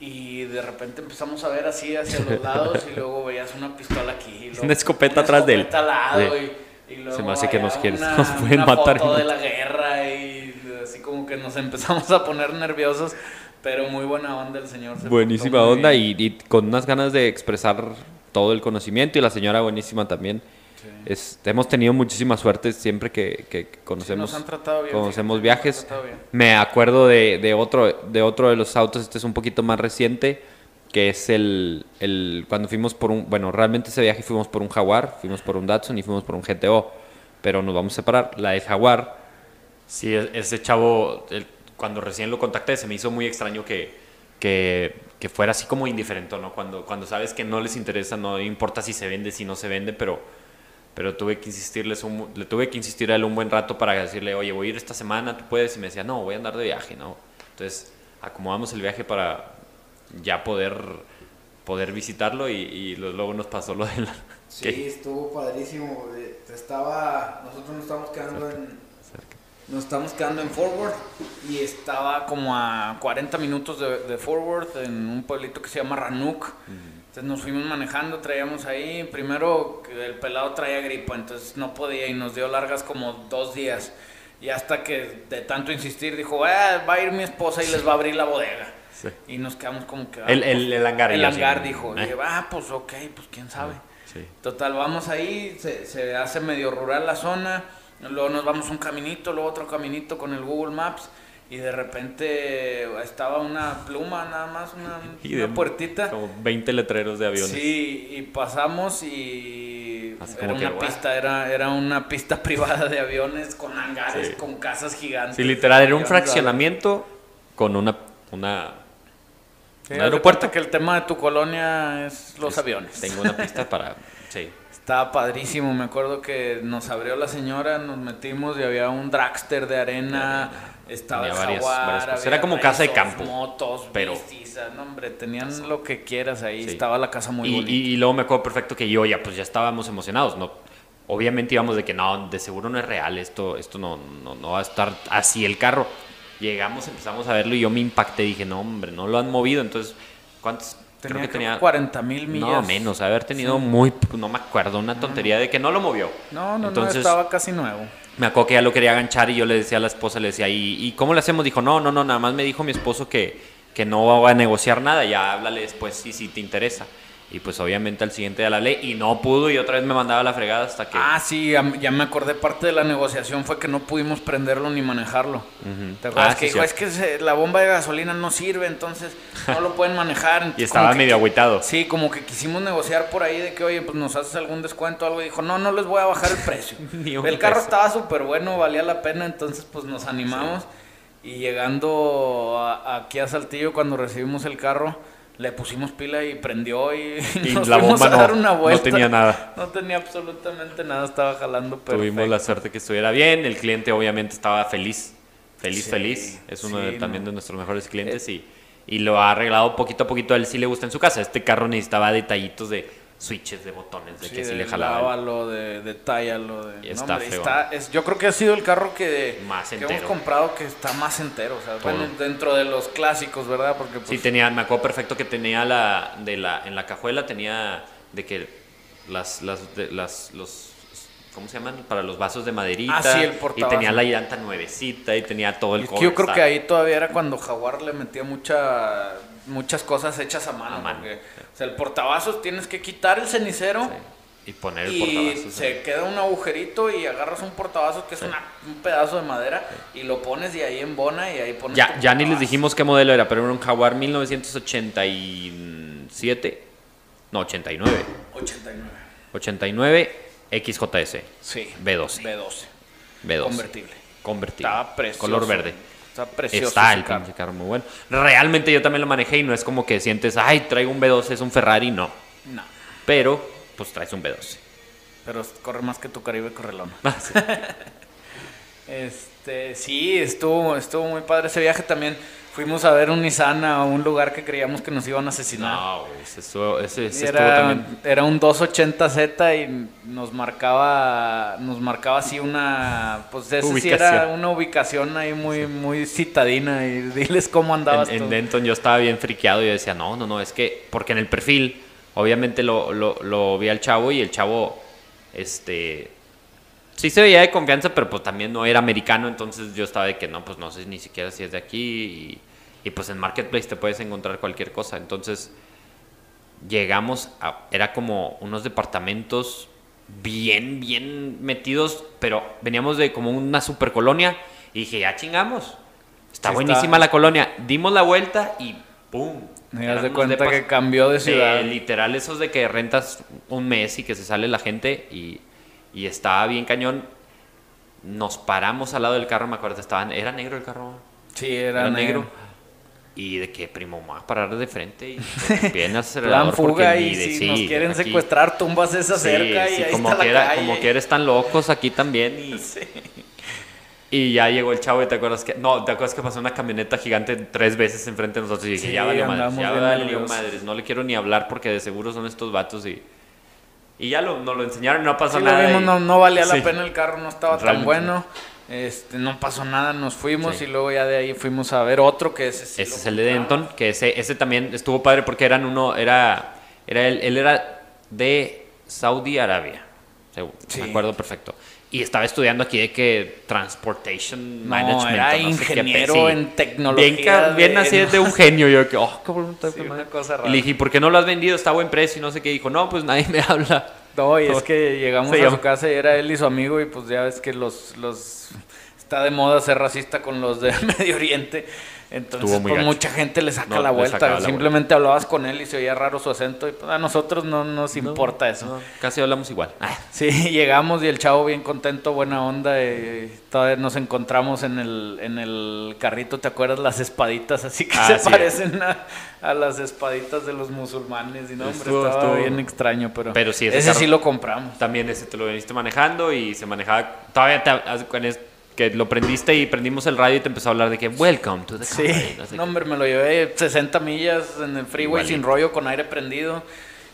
y de repente empezamos a ver así hacia los lados y luego veías una pistola aquí. y luego Una escopeta atrás de él. al lado Sí. y, y luego Se me hace que nos quieres- una- nos pueden una matar foto de la guerra y así como que nos empezamos a poner nerviosos, pero muy buena onda el señor. se Buenísima onda y, y con unas ganas de expresar todo el conocimiento y la señora buenísima también. Es- hemos tenido muchísima suerte siempre que, que conocemos, tratado bien, conocemos han viajes. Me acuerdo de, de otro, de otro de los autos, este es un poquito más reciente, que es el, el cuando fuimos por un, bueno, realmente ese viaje fuimos por un Jaguar, fuimos por un Datsun y fuimos por un GTO, pero nos vamos a separar. La de Jaguar, sí, e- ese chavo, el- cuando recién lo contacté, se me hizo muy extraño que, que, que fuera así como indiferente, ¿no? Cuando, cuando sabes que no les interesa, no importa si se vende, si no se vende, pero, pero tuve que insistirles un, le tuve que insistir a él un buen rato para decirle, oye, voy a ir esta semana, tú puedes, y me decía, no, voy a andar de viaje, ¿no? Entonces, acomodamos el viaje para ya poder, poder visitarlo y, y luego nos pasó lo de la... Sí, estuvo padrísimo. eh, Estaba, nosotros nos estábamos quedando en, nos estamos quedando en Forward. Y estaba como a 40 minutos de, de Forward en un pueblito que se llama Ranuk. Entonces nos fuimos manejando, traíamos ahí. Primero el pelado traía gripa, entonces no podía y nos dio largas como dos días. Y hasta que de tanto insistir dijo, "Ah, va a ir mi esposa y les va a abrir la bodega. Sí. Y nos quedamos como que... ah, El- pues, el- el hangar, El así, hangar dijo. Eh. Ah, pues ok, pues quién sabe. Sí. Total, vamos ahí, se, se hace medio rural la zona, luego nos vamos un caminito, luego otro caminito con el Google Maps y de repente estaba una pluma nada más, una, Y una de- puertita. Como 20 letreros de aviones. Sí, y pasamos y era una pista, era, era una pista privada de aviones con hangares, Sí. con casas gigantes. Sí, literal, era un fraccionamiento con una, una Sí, un aeropuerto. que el tema de tu colonia es los Es- aviones. Tengo una pista para. Sí. Estaba padrísimo, me acuerdo que nos abrió la señora, nos metimos y había un dragster de arena, estaba el varias- jaguar, varias cosas. Era como casa de campo, motos, pero- bicis, no, hombre, tenían lo que quieras ahí, Sí. estaba la casa muy Y, bonita. y- y luego me acuerdo perfecto que yo ya, pues ya estábamos emocionados. ¿no? Obviamente íbamos de que no, de seguro no es real, esto, esto no, no, no va a estar así el carro. Llegamos, empezamos a verlo y yo me impacté. Dije, no, hombre, no lo han movido. Entonces, ¿cuántos? tenía creo que tenía 40 mil millas. No, menos, haber tenido muy, no me acuerdo, una tontería de que no lo movió. No, no, Entonces, no, estaba casi nuevo. Me acuerdo que ya lo quería aganchar y yo le decía a la esposa, le decía, ¿y, y cómo le hacemos? Dijo, no, no, no, nada más me dijo mi esposo que, que no va a negociar nada, ya háblale después si, si te interesa. Y pues obviamente al siguiente ya la ley y no pudo y otra vez me mandaba la fregada hasta que... Ah, sí, ya, ya me acordé, parte de la negociación fue que no pudimos prenderlo ni manejarlo. ¿Te acuerdas Ah, que sí, dijo, es que se- la bomba de gasolina no sirve, entonces no lo pueden manejar? Y estaba medio agüitado. Sí, como que quisimos negociar por ahí de que, oye, pues nos haces algún descuento o algo. Y dijo, no, no les voy a bajar el precio. El carro peso. estaba súper bueno, valía la pena, entonces pues nos animamos. Y llegando a- aquí a Saltillo, cuando recibimos el carro, le pusimos pila y prendió y, Y nos la fuimos bomba a dar no- una no vuelta. tenía nada. No tenía absolutamente nada, estaba jalando perfecto. Tuvimos la suerte que estuviera bien, el cliente obviamente estaba feliz, feliz, Sí, feliz. Es uno sí, de- también no. de nuestros mejores clientes y, y lo ha arreglado poquito a poquito. A él sí le gusta en su casa. Este carro necesitaba detallitos de switches, de botones, de que sí le jalaba. Lávalo, de, de tállalo, de... No, está hombre, feo. está- es, yo creo que ha sido el carro que, Más que hemos comprado que está más entero. O sea, bueno, dentro de los clásicos, ¿verdad? Porque pues, Sí, tenía, me acuerdo perfecto que tenía la, de la, en la cajuela tenía de que las, las, de- las, los, ¿cómo se llaman? Para los vasos de maderita. Ah, sí, el Y tenía la llanta nuevecita y tenía todo el es que yo creo que ahí todavía era cuando Jaguar le metía mucha, muchas cosas hechas a mano. A mano. porque, o sea, el portavasos tienes que quitar el cenicero. Sí, Y poner el Y portavasos. se queda un agujerito y agarras un portavasos que es Sí. una- un pedazo de madera y lo pones y ahí embona y ahí pones Ya, ya ni les dijimos qué modelo era, pero era un Jaguar 1987. No, 89. 89. 89 XJS. Sí. B12. B12. B12. Convertible. convertible. Estaba precioso. Color verde. Está precioso. Está el carro. muy bueno. Realmente yo también lo manejé y no es como que sientes, ay, traigo un B12, es un Ferrari, no. No, Pero, pues traes un B12. pero corre más que tu Caribe Correlona. Ah, sí. Este, sí, estuvo, estuvo muy padre ese viaje también. Fuimos a ver un Nissan a un lugar que creíamos que nos iban a asesinar. No, ese, estuvo- ese- ese Y estuvo era, también. era un 280Z y nos marcaba nos marcaba así una pues ese sí era Ubicación. una ubicación ahí muy muy citadina y diles cómo andabas En, en tú. Denton yo estaba bien friqueado y yo decía, no, no, no, es que, porque en el perfil, obviamente lo, lo, lo vi al chavo y el chavo, este, sí se veía de confianza, pero pues también no era americano, entonces yo estaba de que no, pues no sé ni siquiera si es de aquí y, y, pues en Marketplace te puedes encontrar cualquier cosa, entonces llegamos, a, era como unos departamentos bien, bien metidos, pero veníamos de como una super colonia y dije, ya chingamos. Está Sí, buenísima está- la colonia. Dimos la vuelta y ¡pum! Me das de cuenta que cambió de ciudad. literal, esos de que rentas un mes y que se sale la gente y, y estaba bien cañón. Nos paramos al lado del carro, me acuerdo, estaban, era negro el carro. sí, era, Era, negro. negro. Y de que, primo, a parar de frente y pues, acelerador. fuga y de- si sí, nos quieren aquí- secuestrar, tumbas esa Sí, cerca y sí, ahí como está la quiera, calle. como que eres tan locos aquí también y, y ya llegó el chavo y te acuerdas que no te acuerdas que pasó una camioneta gigante tres veces enfrente de nosotros y dije ya valió madres ya valió madres no le quiero ni hablar porque de seguro son estos vatos y y ya lo, nos lo enseñaron y no pasó Sí, lo nada vimos, y- no, no valía Sí. la pena el carro, no estaba tan bueno. Este, no pasó nada, nos fuimos Sí. y luego ya de ahí fuimos a ver otro que ese sí ese es el de. Denton que ese ese también estuvo padre porque eran uno era era él, él era de Saudi Arabia me acuerdo perfecto y estaba estudiando aquí de que transportation No, management era sé qué ingeniero sí. en tecnología. Bien, bien de- así de un genio. Yo que, oh, cabrón, está Sí, una cosa Y rara. le dije, ¿por qué no lo has vendido? Está a buen precio y no sé qué. Dijo, no, pues nadie me habla. No, y es que llegamos a su casa y era él y su amigo y pues ya ves que los, los está de moda ser racista con los de Medio Oriente. Entonces pues, mucha gente le saca No, la vuelta. la Simplemente hablabas con él y se oía raro su acento y pues, a nosotros no nos importa eso. No, casi hablamos igual. Ah, Sí, llegamos y el chavo bien contento, buena onda. Y todavía nos encontramos en el, en el carrito, ¿te acuerdas? Las espaditas, así que Ah, se sí. parecen a, a las espaditas de los musulmanes. Y no, hombre, Estuvo- estaba estuvo- bien extraño, pero, Pero sí, ese ese, sí lo compramos. También ese te lo veniste manejando y se manejaba. Todavía te, con que lo prendiste y prendimos el radio y te empezó a hablar de que, welcome to the Sí, car", y no sé no, qué. hombre, me lo llevé 60 millas en el freeway Igualito. sin rollo con aire prendido.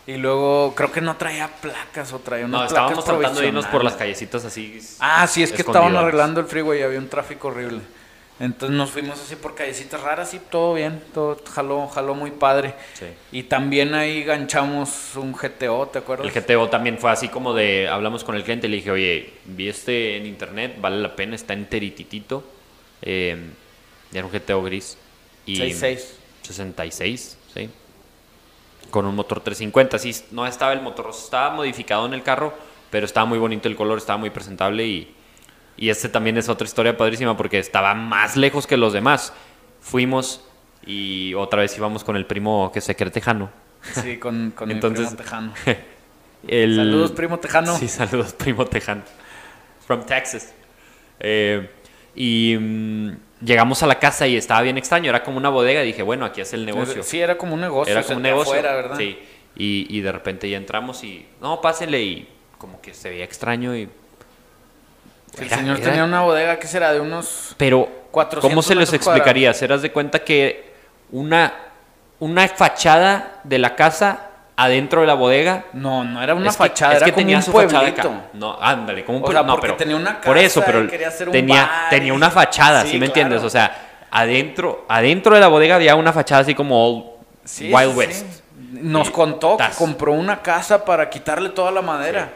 Y luego creo que no traía placas o traía unas No, placas estábamos tratando de irnos por las callecitas así. Ah, sí, es que estaban arreglando el freeway y había un tráfico horrible. Entonces nos fuimos así por callecitas raras y todo bien, todo jaló, jaló muy padre. Sí. Y también ahí ganchamos un GTO, ¿te acuerdas? El GTO también fue así como de, hablamos con el cliente y le dije, oye, vi este en internet, vale la pena, está enterititito. Eh, era un GTO gris. Y 6.6. 66, sí. Con un motor 350, sí, no estaba el motor, estaba modificado en el carro, pero estaba muy bonito el color, estaba muy presentable y, y este también es otra historia padrísima porque estaba más lejos que los demás. Fuimos y otra vez íbamos con el primo que se cree tejano. Sí, con, con Entonces- mi primo tejano. El- Saludos, primo tejano. Sí, saludos, primo tejano. From Texas. Eh, y mm, llegamos a la casa y estaba bien extraño. Era como una bodega. Dije, bueno, aquí es el negocio. Sí, era como un negocio. Era como un negocio. afuera, ¿verdad? Sí. Y, y de repente ya entramos y, no, pásenle. Y como que se veía extraño. y El señor era- tenía una bodega que será de unos Pero, 400 ¿cómo se les metros explicaría? ¿Serás de cuenta que una, una fachada de la casa adentro de la bodega No, no era una es que- fachada, es era que como tenía un su fachada pueblito. acá. No, ándale, como un O pue- sea, no, porque pero tenía una por eso, casa pero quería hacer un tenía bar tenía una fachada, Sí, ¿sí, me claro. entiendes? O sea, adentro adentro de la bodega había una fachada así como old Sí, Wild West. Nos Y contó que compró una casa para quitarle toda la madera.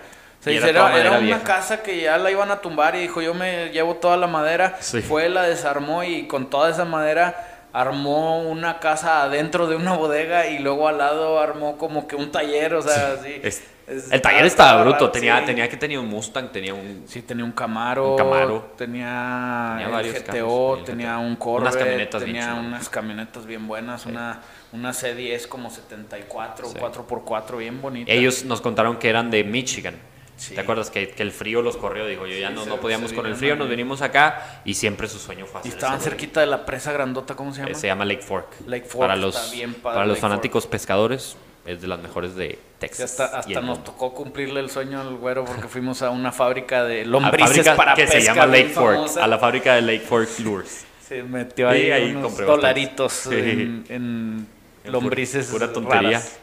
Era una vieja. casa que ya la iban a tumbar y dijo, yo me llevo toda la madera. Sí. Fue, la desarmó y con toda esa madera armó una casa adentro de una bodega y luego al lado armó como que un taller, o sea. Es- Es- el taller estaba raro, bruto, tenía sí. tenía que tenía un Mustang, tenía un Sí, tenía un Camaro, Un Camaro. tenía, Tenía el varios GTO, tenía un Unas Corvette, camionetas tenía unas camionetas bien buenas, una, una C10 como 74, Sí. 4x4 bien bonita. ellos nos contaron que eran de Michigan. Sí. ¿Te acuerdas que, que el frío los corrió? Dijo, yo ya Sí, no, se- no podíamos con el frío, nos vivir. venimos acá y siempre su sueño fue Y hacer estaban ese cerquita de la presa grandota, ¿cómo se llama? Eh, Se llama Lake Fork. Lake Fork, Para está los, bien padre para los Lake fanáticos pescadores, es de las mejores de Sí, Texas. hasta y hasta nos mundo. tocó cumplirle el sueño al güero porque fuimos a una fábrica de lombrices fábrica para que pesca se llama Lake Fork, famosa. a la fábrica de Lake Fork Lures. Se metió ahí, Sí, ahí unos dolaritos bastantes. en, en lombrices pu- Pura tontería. raras.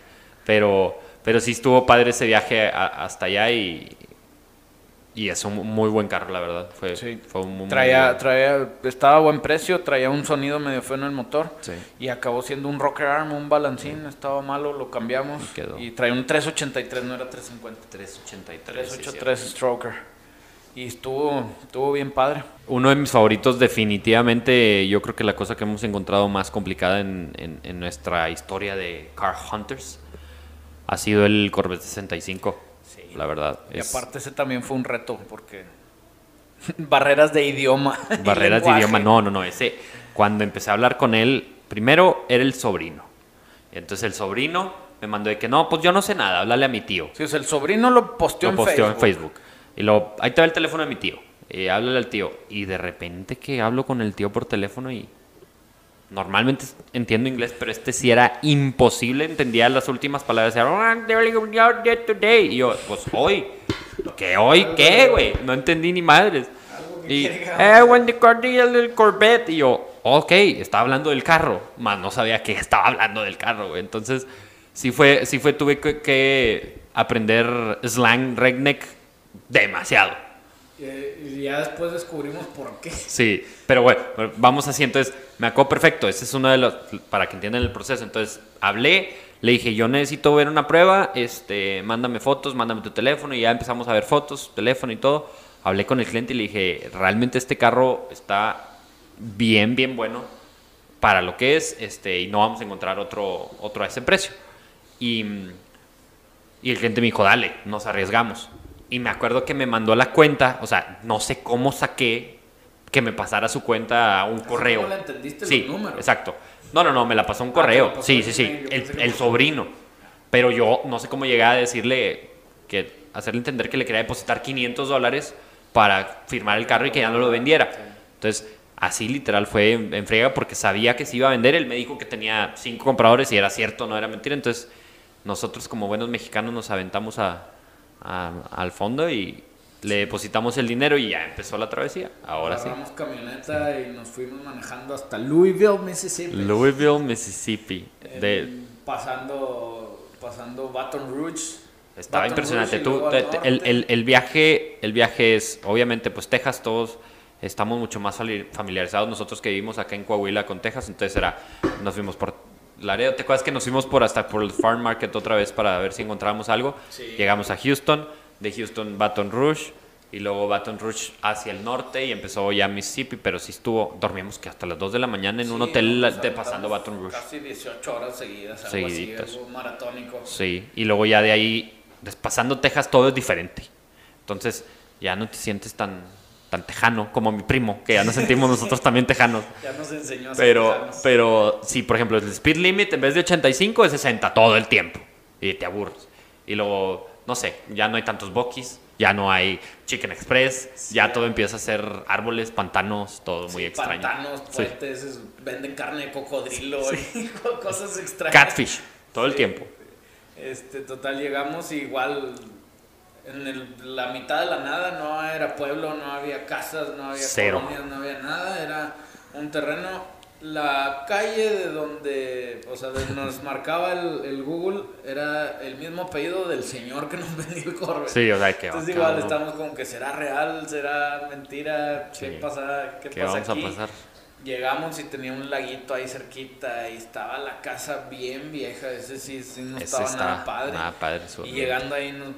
Pero, pero sí estuvo padre ese viaje a- hasta allá y, y es un muy buen carro, la verdad. Fue, Sí. fue un muy Traía, buen- traía, estaba a buen precio, traía un sonido medio feo en el motor Sí. y acabó siendo un rocker arm, un balancín, estaba malo, lo cambiamos Y quedó. y traía un 383, no era 350. 383. sí, 383 Stroker. Y estuvo, estuvo bien padre. Uno de mis favoritos definitivamente, yo creo que la cosa que hemos encontrado más complicada en, en- en nuestra historia de Car Hunters ha sido el Corvette 65. Sí. La verdad. Y es aparte ese también fue un reto porque barreras de idioma. barreras de idioma. No, no, no. Ese, cuando empecé a hablar con él, primero era el sobrino. Entonces el sobrino me mandó de que no, pues yo no sé nada, háblale a mi tío. Sí, o sea, el sobrino lo posteó, Lo en, posteó Facebook. en Facebook. Y lo, ahí te va el teléfono de mi tío. Y háblale al tío. Y de repente que hablo con el tío por teléfono y normalmente entiendo inglés, pero este sí era imposible. Entendía las últimas palabras. Era, "Oh, they're going out there today". Y yo, pues hoy. ¿Qué hoy? ¿Qué, güey? No entendí ni madres. Y, eh, when the car deal el Corvette. Y yo, ok, estaba hablando del carro. Más no sabía que estaba hablando del carro, güey. Entonces, sí fue, sí fue, tuve que, que aprender slang redneck demasiado. Y, ya después descubrimos por qué. Sí, pero bueno, vamos así. Entonces, me acuerdo perfecto. Ese es uno de los, para que entiendan el proceso. Entonces, hablé, le dije, yo necesito ver una prueba, este, mándame fotos, mándame tu teléfono. Y ya empezamos a ver fotos, teléfono y todo. Hablé con el cliente y le dije, realmente este carro está bien, bien bueno para lo que es, este, y no vamos a encontrar otro, otro a ese precio. Y, y el cliente me dijo, dale, nos arriesgamos. Y me acuerdo que me mandó la cuenta, o sea, no sé cómo saqué que me pasara su cuenta a un correo. ¿Cómo la entendiste sí, los números? exacto. No, no, no, me la pasó un Ah, correo. pasó sí, sí, sí, el, sobrino. Pero yo no sé cómo llegué a decirle que, hacerle entender que le quería depositar 500 dólares para firmar el carro y que ya no lo vendiera. Entonces, así literal fue en, en friega porque sabía que se iba a vender. Él me dijo que tenía cinco compradores y era cierto, no era mentira. Entonces, nosotros como buenos mexicanos nos aventamos a, a- al fondo y le depositamos el dinero y ya empezó la travesía. Ahora sí. Agarramos camioneta y nos fuimos manejando hasta Louisville, Mississippi. Louisville, Mississippi. En- De, pasando, pasando Baton Rouge. Estaba Baton impresionante. Rouge Tú, te- el, el- el viaje, el viaje es, obviamente, pues Texas, todos estamos mucho más familiarizados nosotros que vivimos acá en Coahuila con Texas, entonces era, nos fuimos por Laredo, ¿te acuerdas que nos fuimos por hasta por el Farm Market otra vez para ver si encontrábamos algo? Sí. Llegamos a Houston, de Houston Baton Rouge, y luego Baton Rouge hacia el norte y empezó ya Mississippi, pero sí estuvo, dormimos que hasta las 2 de la mañana en un hotel de pasando Baton Rouge. Casi 18 horas seguidas, algo Seguiditas. así, algo maratónico. Sí, y luego ya de ahí, pasando Texas, todo es diferente. Entonces, ya no te sientes tan, tan tejano como mi primo, que ya nos sentimos nosotros también tejanos. Ya nos enseñó a ser Pero, tejanos. pero sí, por ejemplo, el speed limit en vez de 85 es 60 todo el tiempo. Y te aburres. Y luego, no sé, ya no hay tantos boquis, ya no hay Chicken Express, ya todo empieza a ser árboles, pantanos, todo muy extraño. Pantanos, puentes, es- venden carne de cocodrilo y cosas extrañas. Catfish, todo el tiempo. Este, total, llegamos y igual en el- la mitad de la nada, no era pueblo, no había casas, no había Cero. colonias, no había nada, era un terreno. La calle de donde, o sea, de nos marcaba el, el Google era el mismo apellido del señor que nos vendió el Corvette. Sí, o sea, que Entonces igual vamos- estamos como que será real, será mentira, qué Sí. pasa, qué ¿Qué pasa vamos aquí? a pasar? Llegamos y tenía un laguito ahí cerquita y estaba la casa bien vieja, ese sí, sí no Ese estaba nada padre. nada padre y llegando ahí nos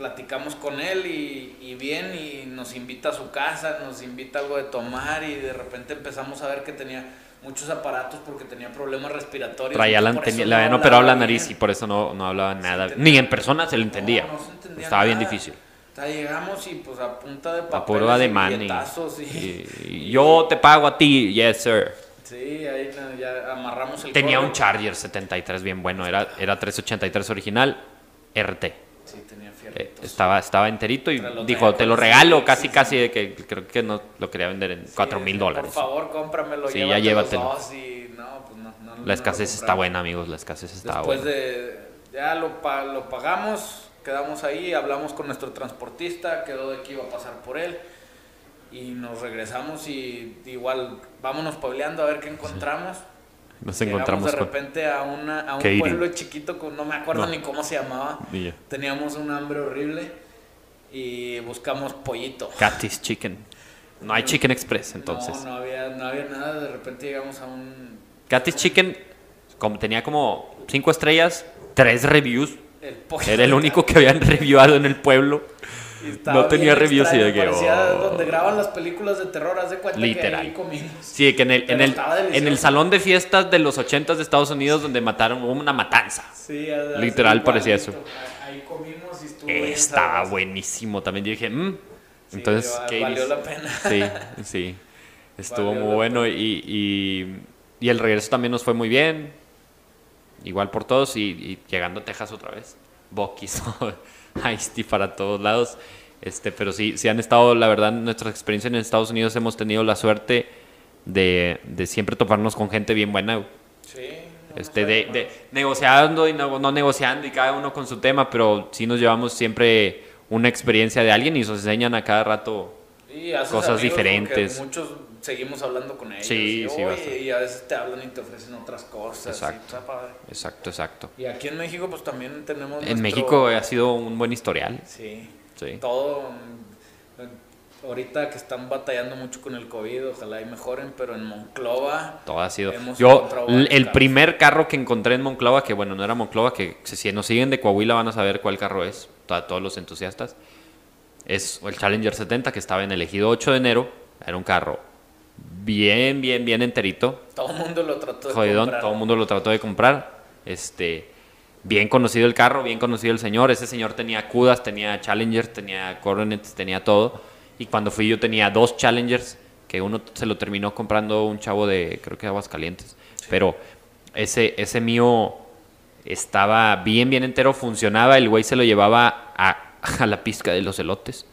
platicamos con él y, y bien y nos invita a su casa, nos invita algo de tomar y de repente empezamos a ver que tenía muchos aparatos porque tenía problemas respiratorios. Traía la, no le habían operado la nariz bien. y por eso no, no hablaba nada. Ni en persona se le entendía. No, no se entendía Estaba bien difícil. O sea, llegamos y pues a punta de A papel puro ademán. y- y, y- yo te pago a ti, yes sir. Sí, ahí no, ya amarramos el Tenía un. Charger 73 bien bueno. Era, era 383 original, RT. Eh, estaba, estaba enterito y dijo, te lo regalo, casi, casi, de que creo que no lo quería vender en 4 mil dólares. Por favor, cómpramelo. Sí, ya llévatelo. y no, pues no, no, La escasez está buena, amigos, la escasez está Después buena. de. Ya lo, pa- lo pagamos, quedamos ahí, hablamos con nuestro transportista, quedó de que iba a pasar por él. Y nos regresamos y igual, vámonos pableando a ver qué encontramos. Nos Llegamos encontramos de repente a, una, a un Katie. pueblo chiquito, con, no me acuerdo No. ni cómo se llamaba. Yo. Teníamos un hambre horrible y buscamos pollito. Cathy's Chicken. No hay Chicken Express, entonces. No, no había, no había nada, de repente llegamos a un... Cathy's Chicken como, tenía como 5 estrellas, 3 reviews. El pollo Era el único que habían reviewado en el pueblo. No tenía reviews y de que, parecía oh. donde graban las películas de terror, haz de cuenta que Literal. ahí comimos. Sí, que en el, en el, en el salón de fiestas de los 80 de Estados Unidos donde mataron hubo una matanza. Sí, Literal parecía eso. Ahí comimos y estuvo Estaba buenísimo. También yo dije, mmm. Sí, Entonces, ¿qué valió la pena. Sí, sí. Estuvo Valió muy bueno y, y, y el regreso también nos fue muy bien. Igual por todos y, y llegando a Texas otra vez. Hizo Ice para todos lados. Este, pero sí, sí han estado, la verdad, nuestras experiencias en Estados Unidos hemos tenido la suerte de, de siempre toparnos con gente bien buena. Sí. no Este, de, negociando y no, no negociando y cada uno con su tema, pero sí nos llevamos siempre una experiencia de alguien y nos enseñan a cada rato. Sí, cosas diferentes. Muchos seguimos hablando con ellos. Sí, y, sí, y a veces te hablan y te ofrecen otras cosas. y Exacto. padre. Exacto, exacto. Y aquí en México pues también tenemos En nuestro- México ha sido un buen historial. Sí. Sí. Todo mm, ahorita que están batallando mucho con el COVID, ojalá y mejoren, pero en Monclova Todo ha sido. Hemos Yo, el carros. primer carro que encontré en Monclova, que bueno, no era Monclova, que si- nos siguen de Coahuila van a saber cuál carro es, to- todos los entusiastas, es el Challenger 70 que estaba en el ejido 8 de enero. Era un carro bien, bien, bien enterito. todo el mundo lo trató de Jodidón, comprar. todo el mundo lo trató de comprar. Este, bien conocido el carro, bien conocido el señor. Ese señor tenía Cudas, tenía Challengers, tenía Coronets, tenía todo. Y cuando fui yo tenía dos Challengers, que uno se lo terminó comprando un chavo de, creo que Aguascalientes. Pero ese, ese mío estaba bien, bien entero, funcionaba. El güey se lo llevaba a, a la pizca de los elotes.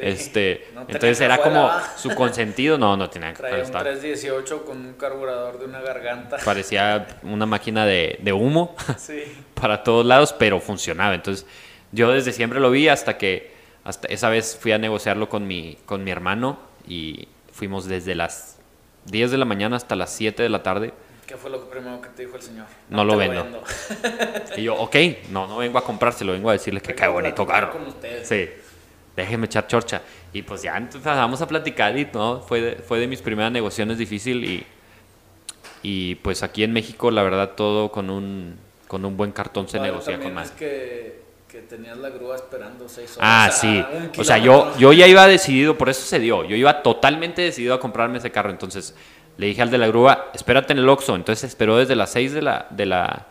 Este, No entonces era como su consentido. No, no tenía Traía un estaba- 318 con un carburador de una garganta. parecía una máquina de, de humo Sí. para todos lados, pero funcionaba. Entonces, yo desde siempre lo vi hasta que hasta esa vez fui a negociarlo con mi, con mi hermano y fuimos desde las 10 de la mañana hasta las 7 de la tarde. ¿Qué fue lo primero que te dijo el señor? No lo te vendo. Y yo, ok, no, no vengo a comprárselo, vengo a decirles que qué bonito carro. Sí, déjeme echar chorcha. Y pues ya entonces vamos a platicar y no, fue de, fue de mis primeras negociaciones difícil y, y pues aquí en México la verdad todo con un, con un buen cartón se Padre negocia con más. es que, que tenías la grúa esperando seis horas. Ah, sea, sí. O sea, yo, yo ya iba decidido, por eso se dio. Yo iba totalmente decidido a comprarme ese carro. Entonces le dije al de la grúa, espérate en el Oxxo. Entonces esperó desde las 6 de la, de la,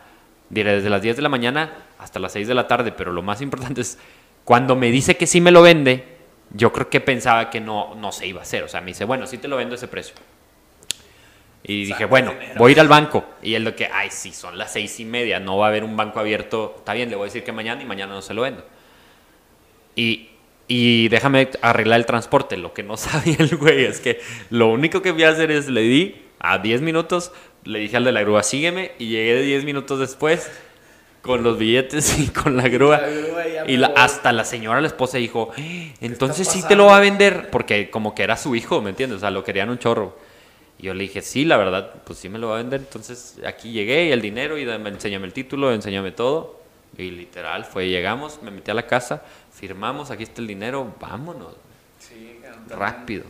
desde las 10 de la mañana hasta las 6 de la tarde. Pero lo más importante es, cuando me dice que sí me lo vende, yo creo que pensaba que no, no se iba a hacer. O sea, me dice, bueno, sí te lo vendo a ese precio. Y dije, bueno, dinero. voy a ir al banco. Y él lo que, ay, sí, son las seis y media, no va a haber un banco abierto. Está bien, le voy a decir que mañana y mañana no se lo vendo. Y, y déjame arreglar el transporte. Lo que no sabía el güey es que lo único que voy a hacer es le di a 10 minutos, le dije al de la grúa, sígueme, y llegué 10 minutos después con los billetes y con la grúa. La grúa ya Y la- hasta la señora, la esposa, dijo, "Eh, entonces sí te lo va a vender, porque como que era su hijo, ¿me entiendes? O sea, lo querían un chorro. Y yo le dije, sí, la verdad, pues sí me lo va a vender. Entonces aquí llegué y el dinero y dame, enséñame el título, enséñame todo. Y literal, fue, llegamos, me metí a la casa, firmamos, aquí está el dinero, vámonos, Sí, rápido.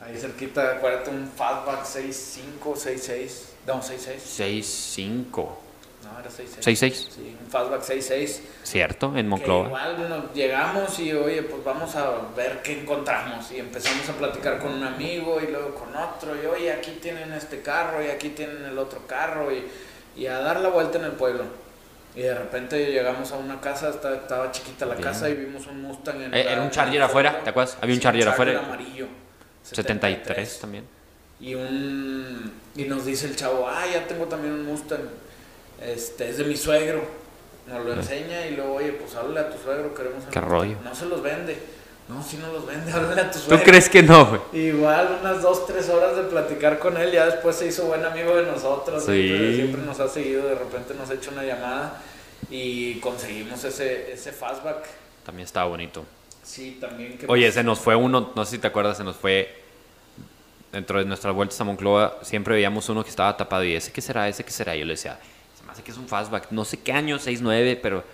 Ahí cerquita, acuérdate, un Fastback 65, 66. No, 66. 6-5, No, era 66. 6-6, Sí, un Fastback 66. ¿cierto? En Que Monclova. igual nos llegamos y oye, pues vamos a ver qué encontramos. Y empezamos a platicar con un amigo y luego con otro. Y oye, aquí tienen este carro y aquí tienen el otro carro. Y, y a dar la vuelta en el pueblo. Y de repente llegamos a una casa, estaba, estaba chiquita la Bien. casa y vimos un Mustang en Eh, era un Charger afuera. ¿te acuerdas? Había un Sí, Charger afuera. amarillo. 73 también. Y un y nos dice el chavo, ah, ya tengo también un Mustang. Este, es de mi suegro. nos lo enseña y luego, oye, pues háblale a tu suegro, queremos ¿Qué Mustang". rollo? No se los vende. No, sí no los vende, háblale a tu ¿Tú suegro. crees que no, güey? Igual unas dos, tres horas de platicar con él, ya después se hizo buen amigo de nosotros, Sí. siempre, siempre nos ha seguido, de repente nos ha hecho una llamada y conseguimos ese, ese fastback. También estaba bonito. Sí, también que Oye, se nos fue uno, no sé si te acuerdas, se nos fue dentro de nuestras vueltas a Monclova, siempre veíamos uno que estaba tapado y ese qué será, ese qué será. Yo le decía, hace que es un fastback, no sé qué año, 6-9, pero...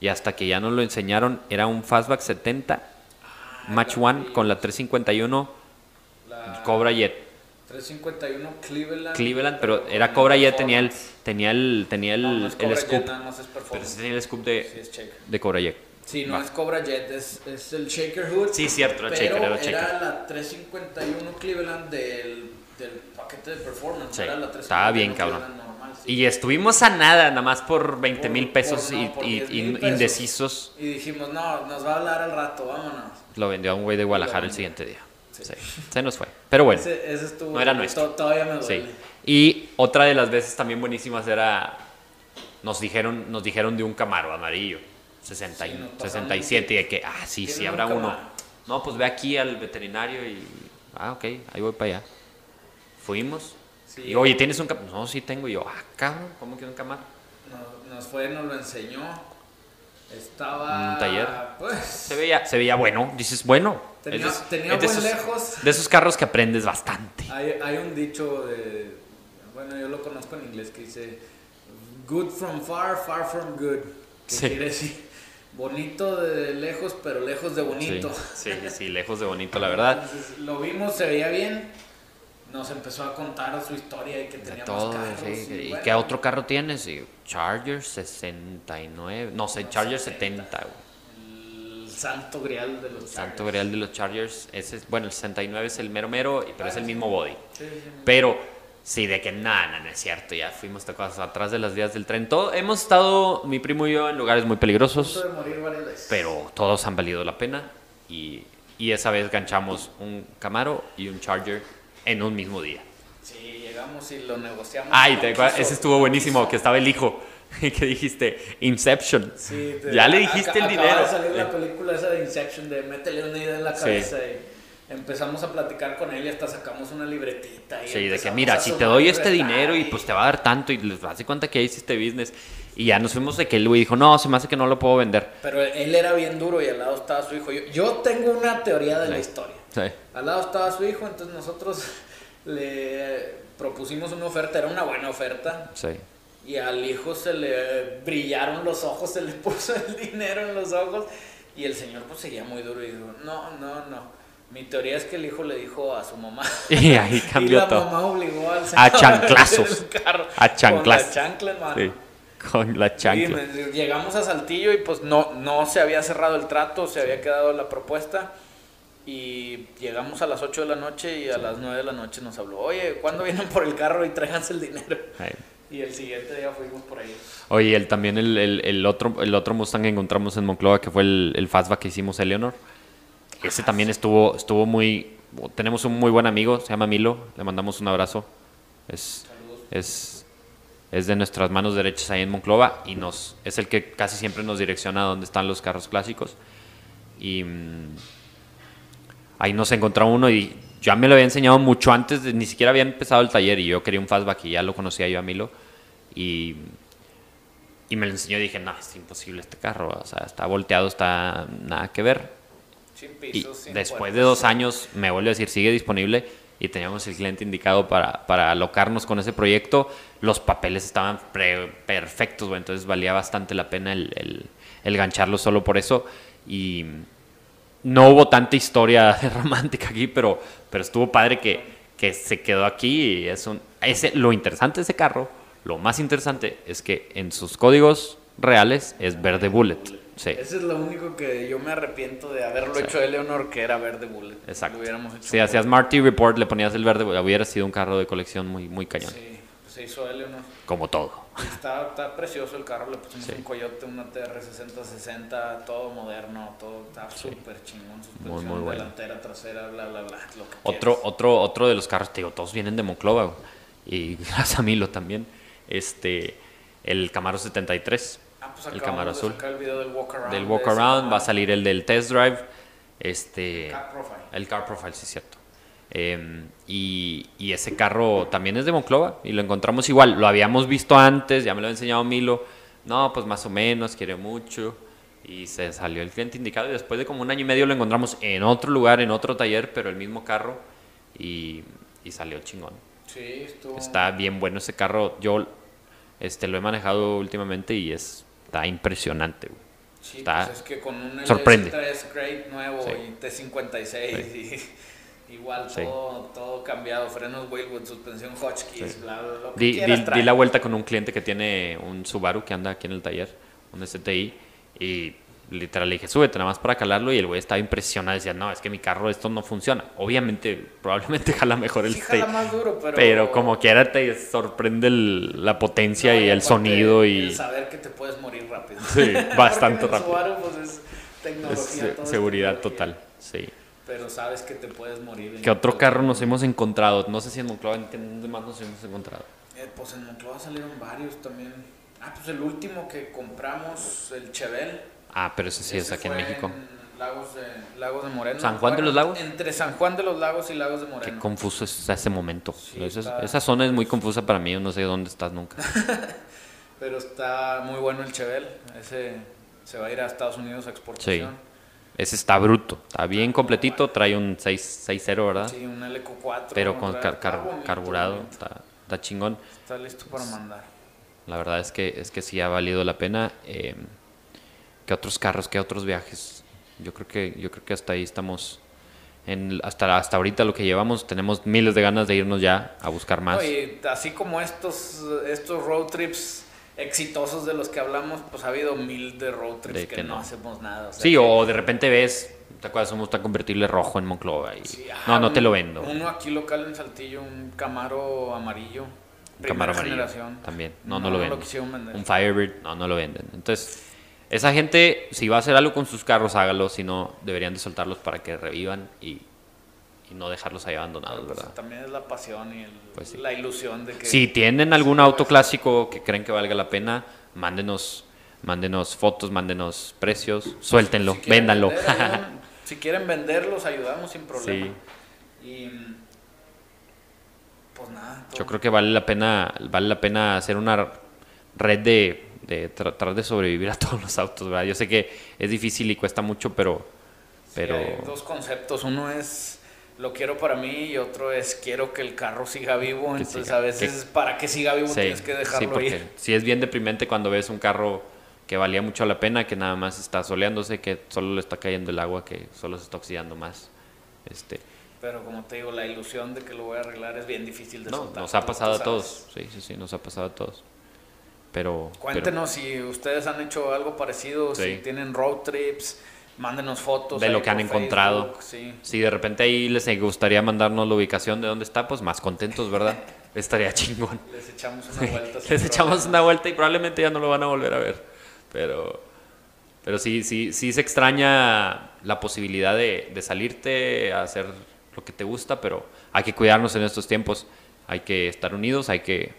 Y hasta que ya nos lo enseñaron, era un fastback 70, Match One con la 351 la Cobra Jet. 351 Cleveland. Cleveland, pero con era Cobra Jet, tenía el, tenía el, tenía el, No, no es el Cobra Jet, scoop. nada más es Pero sí tenía el scoop Sí, de, shaker. de Cobra Jet. Sí, no Va. es Cobra Jet, es, es el Shaker Hood. Sí, cierto, era pero shaker, era shaker. era la 351 Cleveland del, del paquete de performance. Sí, era la estaba 351 bien, cabrón. Sí. Y estuvimos a nada, nada más por 20 mil pesos por- no, y, por y- 10 y mil pesos. indecisos. Y dijimos, no, nos va a hablar al rato, vámonos. Lo vendió a un güey de Guadalajara el siguiente día. Sí. Sí, se nos fue. Pero bueno, Ese, ese estuvo. no era nuestro. to- Todavía me sí. duele. Y otra de las veces también buenísimas era. Nos dijeron, nos dijeron de un camaro amarillo. 60 y- Sí, nos pasaron 67. Y de que, ah, sí, sí, ¿Tienen habrá un uno. No, pues ve aquí al veterinario y. Ah, ok, ahí voy para allá. Fuimos. Sí. Y oye, ¿tienes un camaro? No, sí tengo. Y yo, ah, cabrón, ¿cómo que un camaro? Nos, nos fue, nos lo enseñó. Estaba. Un taller. Pues. Se veía, se veía bueno. Dices, bueno. Tenía- es tenía es de buen esos- lejos. De esos carros que aprendes bastante. Hay, hay un dicho de. Bueno, yo lo conozco en inglés que dice. Good from far, far from good. Que Sí. quiere decir. Bonito de lejos, pero lejos de bonito. Sí, sí, sí, lejos de bonito, la verdad. Entonces, lo vimos, se veía bien. Nos empezó a contar su historia y que tenía todo, más carros. sí. ¿Y bueno, qué otro carro tienes? Y Charger 69. No sé, Charger 70, güey. El santo grial de los Santo Chargers. Grial de los Chargers. Ese es, bueno, el 69 es el mero mero, pero es el mismo body. Sí, sí. Pero sí, de que nada, nada, no es cierto. Ya fuimos tocados atrás de las vías del tren. Todo, hemos estado, mi primo y yo, en lugares muy peligrosos. Pero todos han valido la pena y, y esa vez ganchamos un Camaro y un Charger en un mismo día. Sí, llegamos y lo negociamos. Ay, te acuerdas? ese estuvo buenísimo, que estaba el hijo, que dijiste Inception. Sí, te- ya le a- dijiste el acaba dinero. de salir la película esa de Inception de métele una idea en la Sí. cabeza y empezamos a platicar con él y hasta sacamos una libretita. Y Sí, de que mira, a si te doy este dinero y pues te va a dar tanto y les das de cuenta que hiciste business. Y ya nos fuimos de que güey dijo, no, se me hace que no lo puedo vender. Pero él era bien duro y al lado estaba su hijo. Yo, yo tengo una teoría de la Sí. historia. Sí. Al lado estaba su hijo, entonces nosotros le propusimos una oferta, era una buena oferta. Sí. Y al hijo se le brillaron los ojos, se le puso el dinero en los ojos. Y el señor pues seguía muy duro y dijo, no, no, no. Mi teoría es que el hijo le dijo a su mamá. Y ahí cambió y la todo. mamá obligó al A señor chanclazos. vender el carro A chanclazos. Con la chancla, hermano. Sí. Con la Y chancla. me- llegamos a Saltillo y pues no, no se había cerrado el trato, se había quedado la propuesta. Y llegamos a las 8 de la noche y a las 9 de la noche nos habló, oye, ¿cuándo vienen por el carro y tráiganse el dinero? Ay. Y el siguiente día fuimos por ahí. Oye, el, también el, el- el otro, el otro Mustang que encontramos en Monclova, que fue el, el fastback que hicimos, Eleanor. Ese también estuvo, estuvo muy... Tenemos un muy buen amigo, se llama Milo, le mandamos un abrazo. Es, Saludos. es, es de nuestras manos derechas ahí en Monclova y nos, es el que casi siempre nos direcciona a donde están los carros clásicos. Y mm, ahí nos encontró uno y ya me lo había enseñado mucho antes, de, ni siquiera había empezado el taller y yo quería un fastback y ya lo conocía yo a Milo. Y, y me lo enseñó y dije, no, es imposible este carro, o sea, está volteado, está nada que ver. Y después de dos años me vuelve a decir, sigue disponible y teníamos el cliente indicado para, para alocarnos con ese proyecto. Los papeles estaban pre- perfectos, entonces valía bastante la pena el, el, el gancharlo solo por eso. Y no hubo tanta historia romántica aquí, pero, pero estuvo padre que, que se quedó aquí. Y es un, ese, lo interesante de ese carro, lo más interesante es que en sus códigos reales es verde bullet. Sí. Ese es lo único que yo me arrepiento de haberlo Sí. hecho de Eleonor, que era verde bullet. Exacto. Lo hubiéramos hecho Si hacías Marty Report, le ponías el verde, hubiera sido un carro de colección muy, muy cañón. Sí, pues se hizo Eleonor. Como todo. Está, está precioso el carro, le pusimos Sí. un Coyote, una TR6060, todo moderno, todo está súper chingón. Suspensión muy delantera, trasera, bla, bla, bla. Lo que Otro, quieras. otro, otro de los carros, te digo, todos vienen de Monclova. güey. Y gracias a Milo también. Este, el Camaro 73. Ah, pues el Camaro azul. el video del walk around. Del de walk ese around, va a salir el del test drive. Este. Car profile. El car profile, sí, es cierto. Eh, y, y ese carro también es de Monclova y lo encontramos igual. Lo habíamos visto antes, ya me lo ha enseñado Milo. No, pues más o menos, quiere mucho. Y se salió el cliente indicado. Y después de como un año y medio lo encontramos en otro lugar, en otro taller, pero el mismo carro. Y, y salió chingón. Sí, estuvo. Está bien bueno ese carro. Yo este, lo he manejado últimamente y es, está impresionante. güey. Sí, está- pues es que con un sorprende. LS3 Great nuevo Sí. y T56 y igual Sí. todo, todo cambiado, frenos Wheelwood, suspensión Hotchkiss, bla, bla, lo que Di, quieras di- di la vuelta con un cliente que tiene un Subaru que anda aquí en el taller, un STI, y literal le dije, súbete nada más para calarlo, y el güey estaba impresionado, decía, no, es que mi carro esto no funciona. Obviamente, probablemente jala mejor el Sí jala más duro, pero... pero como quiera te sorprende el- la potencia No, y el sonido El y saber que te puedes morir rápido. Sí, bastante en el rápido. Subaru, pues es es tecnología, se- todo es seguridad tecnología, total, sí. Pero sabes que te puedes morir. ¿Qué otro carro nos hemos encontrado? No sé si en Monclova, ¿en qué- más nos hemos encontrado? Eh, pues en Monclova salieron varios también. Ah, pues el último que compramos, el Chevel. Ah, pero ese sí es aquí en México. en Lagos de, Lagos de Moreno. ¿San Juan de los Lagos? Entre San Juan de los Lagos y Lagos de Qué Moreno. confuso es ese momento. Sí, Esa- está- esa zona es muy confusa para mí, yo no sé dónde estás nunca. Pero está muy bueno el Chevel. Ese se va a ir a Estados Unidos a exportación. Ese está bruto, está bien completito, trae un 6 6.0, ¿verdad? Sí, un LQ4. Pero con car- car- bonito, carburado, está, está chingón. Está listo para mandar. La verdad es que, es que sí ha valido la pena. Eh, ¿Qué otros carros, qué otros viajes? Yo creo que, yo creo que hasta ahí estamos. En, hasta, hasta ahorita lo que llevamos, tenemos miles de ganas de irnos ya a buscar más. Así como estos, estos road trips exitosos de los que hablamos, pues ha habido mil de road trips De que, que no. no. hacemos nada. o sea sí, que- o de repente ves, ¿te acuerdas? Somos tan convertible rojo en Monclova. Y, Sí, no, no te un- lo vendo. Uno aquí local en Saltillo, un Camaro amarillo. Un primera Camaro amarillo generación. también. No, no, lo venden. Un Firebird, no, no lo venden. Entonces, esa gente, si va a hacer algo con sus carros, hágalo. Si no, deberían de soltarlos para que revivan y, y no dejarlos ahí abandonados, Pues, ¿verdad? también es la pasión y el- Pues sí. la ilusión de que... Si tienen algún auto clásico que creen que valga la pena, mándenos, mándenos fotos, mándenos precios, suéltenlo, si véndanlo. vender, si quieren venderlos, ayudamos sin problema. Sí. Y... Pues nada. todo- Yo creo que vale la pena, vale la pena hacer una red de, de tratar de sobrevivir a todos los autos, ¿verdad? Yo sé que es difícil y cuesta mucho, pero, Sí, pero hay dos conceptos. Uno es lo quiero para mí y otro es quiero que el carro siga vivo. Que Entonces siga, a veces para que siga vivo sí, tienes que sí, dejarlo porque ir. sí es bien deprimente cuando ves un carro que valía mucho la pena, que nada más está soleándose, que solo le está cayendo el agua, que solo se está oxidando más. Este, Pero como te digo, la ilusión de que lo voy a arreglar es bien difícil de no, soltar. nos ha pasado a todos. Sí, sí, sí, nos ha pasado a todos. Pero pero- Cuéntenos si ustedes han hecho algo parecido, Sí. si tienen road trips, mándenos fotos. De lo que han por encontrado. Facebook, Sí. Si de repente ahí les gustaría mandarnos la ubicación de dónde está, pues más contentos, ¿verdad? Estaría chingón. Les echamos una vuelta. Les echamos una vuelta y probablemente ya no lo van a volver a ver. Pero, pero sí, sí, sí se extraña la posibilidad de, de salirte a hacer lo que te gusta, pero hay que cuidarnos en estos tiempos. Hay que estar unidos, hay que,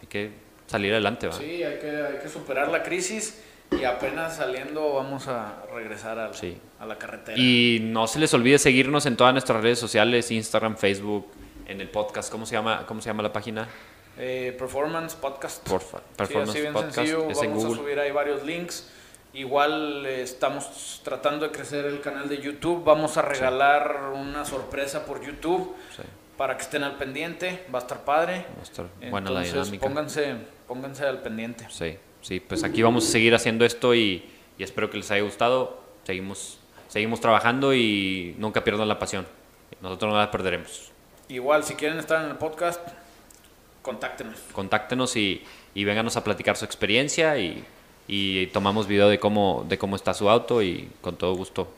hay que salir adelante, ¿va? Sí, hay que, hay que superar la crisis y apenas saliendo vamos a regresar a, la- Sí. a la carretera. Y no se les olvide seguirnos en todas nuestras redes sociales, Instagram, Facebook, en el podcast. ¿Cómo se llama, cómo se llama la página? Eh, Performance Podcast. Porfa, Sí, Performance así bien Podcast. sencillo. Es en Vamos a subir ahí varios links. Igual eh, estamos tratando de crecer el canal de YouTube. Vamos a regalar una sorpresa por YouTube Sí, para que estén al pendiente. Va a estar padre. va a estar buena la dinámica. Pónganse, pónganse al pendiente. Sí, sí, pues aquí vamos a seguir haciendo esto y, y espero que les haya gustado. Seguimos, seguimos trabajando y nunca pierdan la pasión. Nosotros no la perderemos. Igual, si quieren estar en el podcast, contáctenos. Contáctenos y, y vénganos a platicar su experiencia y, y tomamos video de cómo, de cómo está su auto y con todo gusto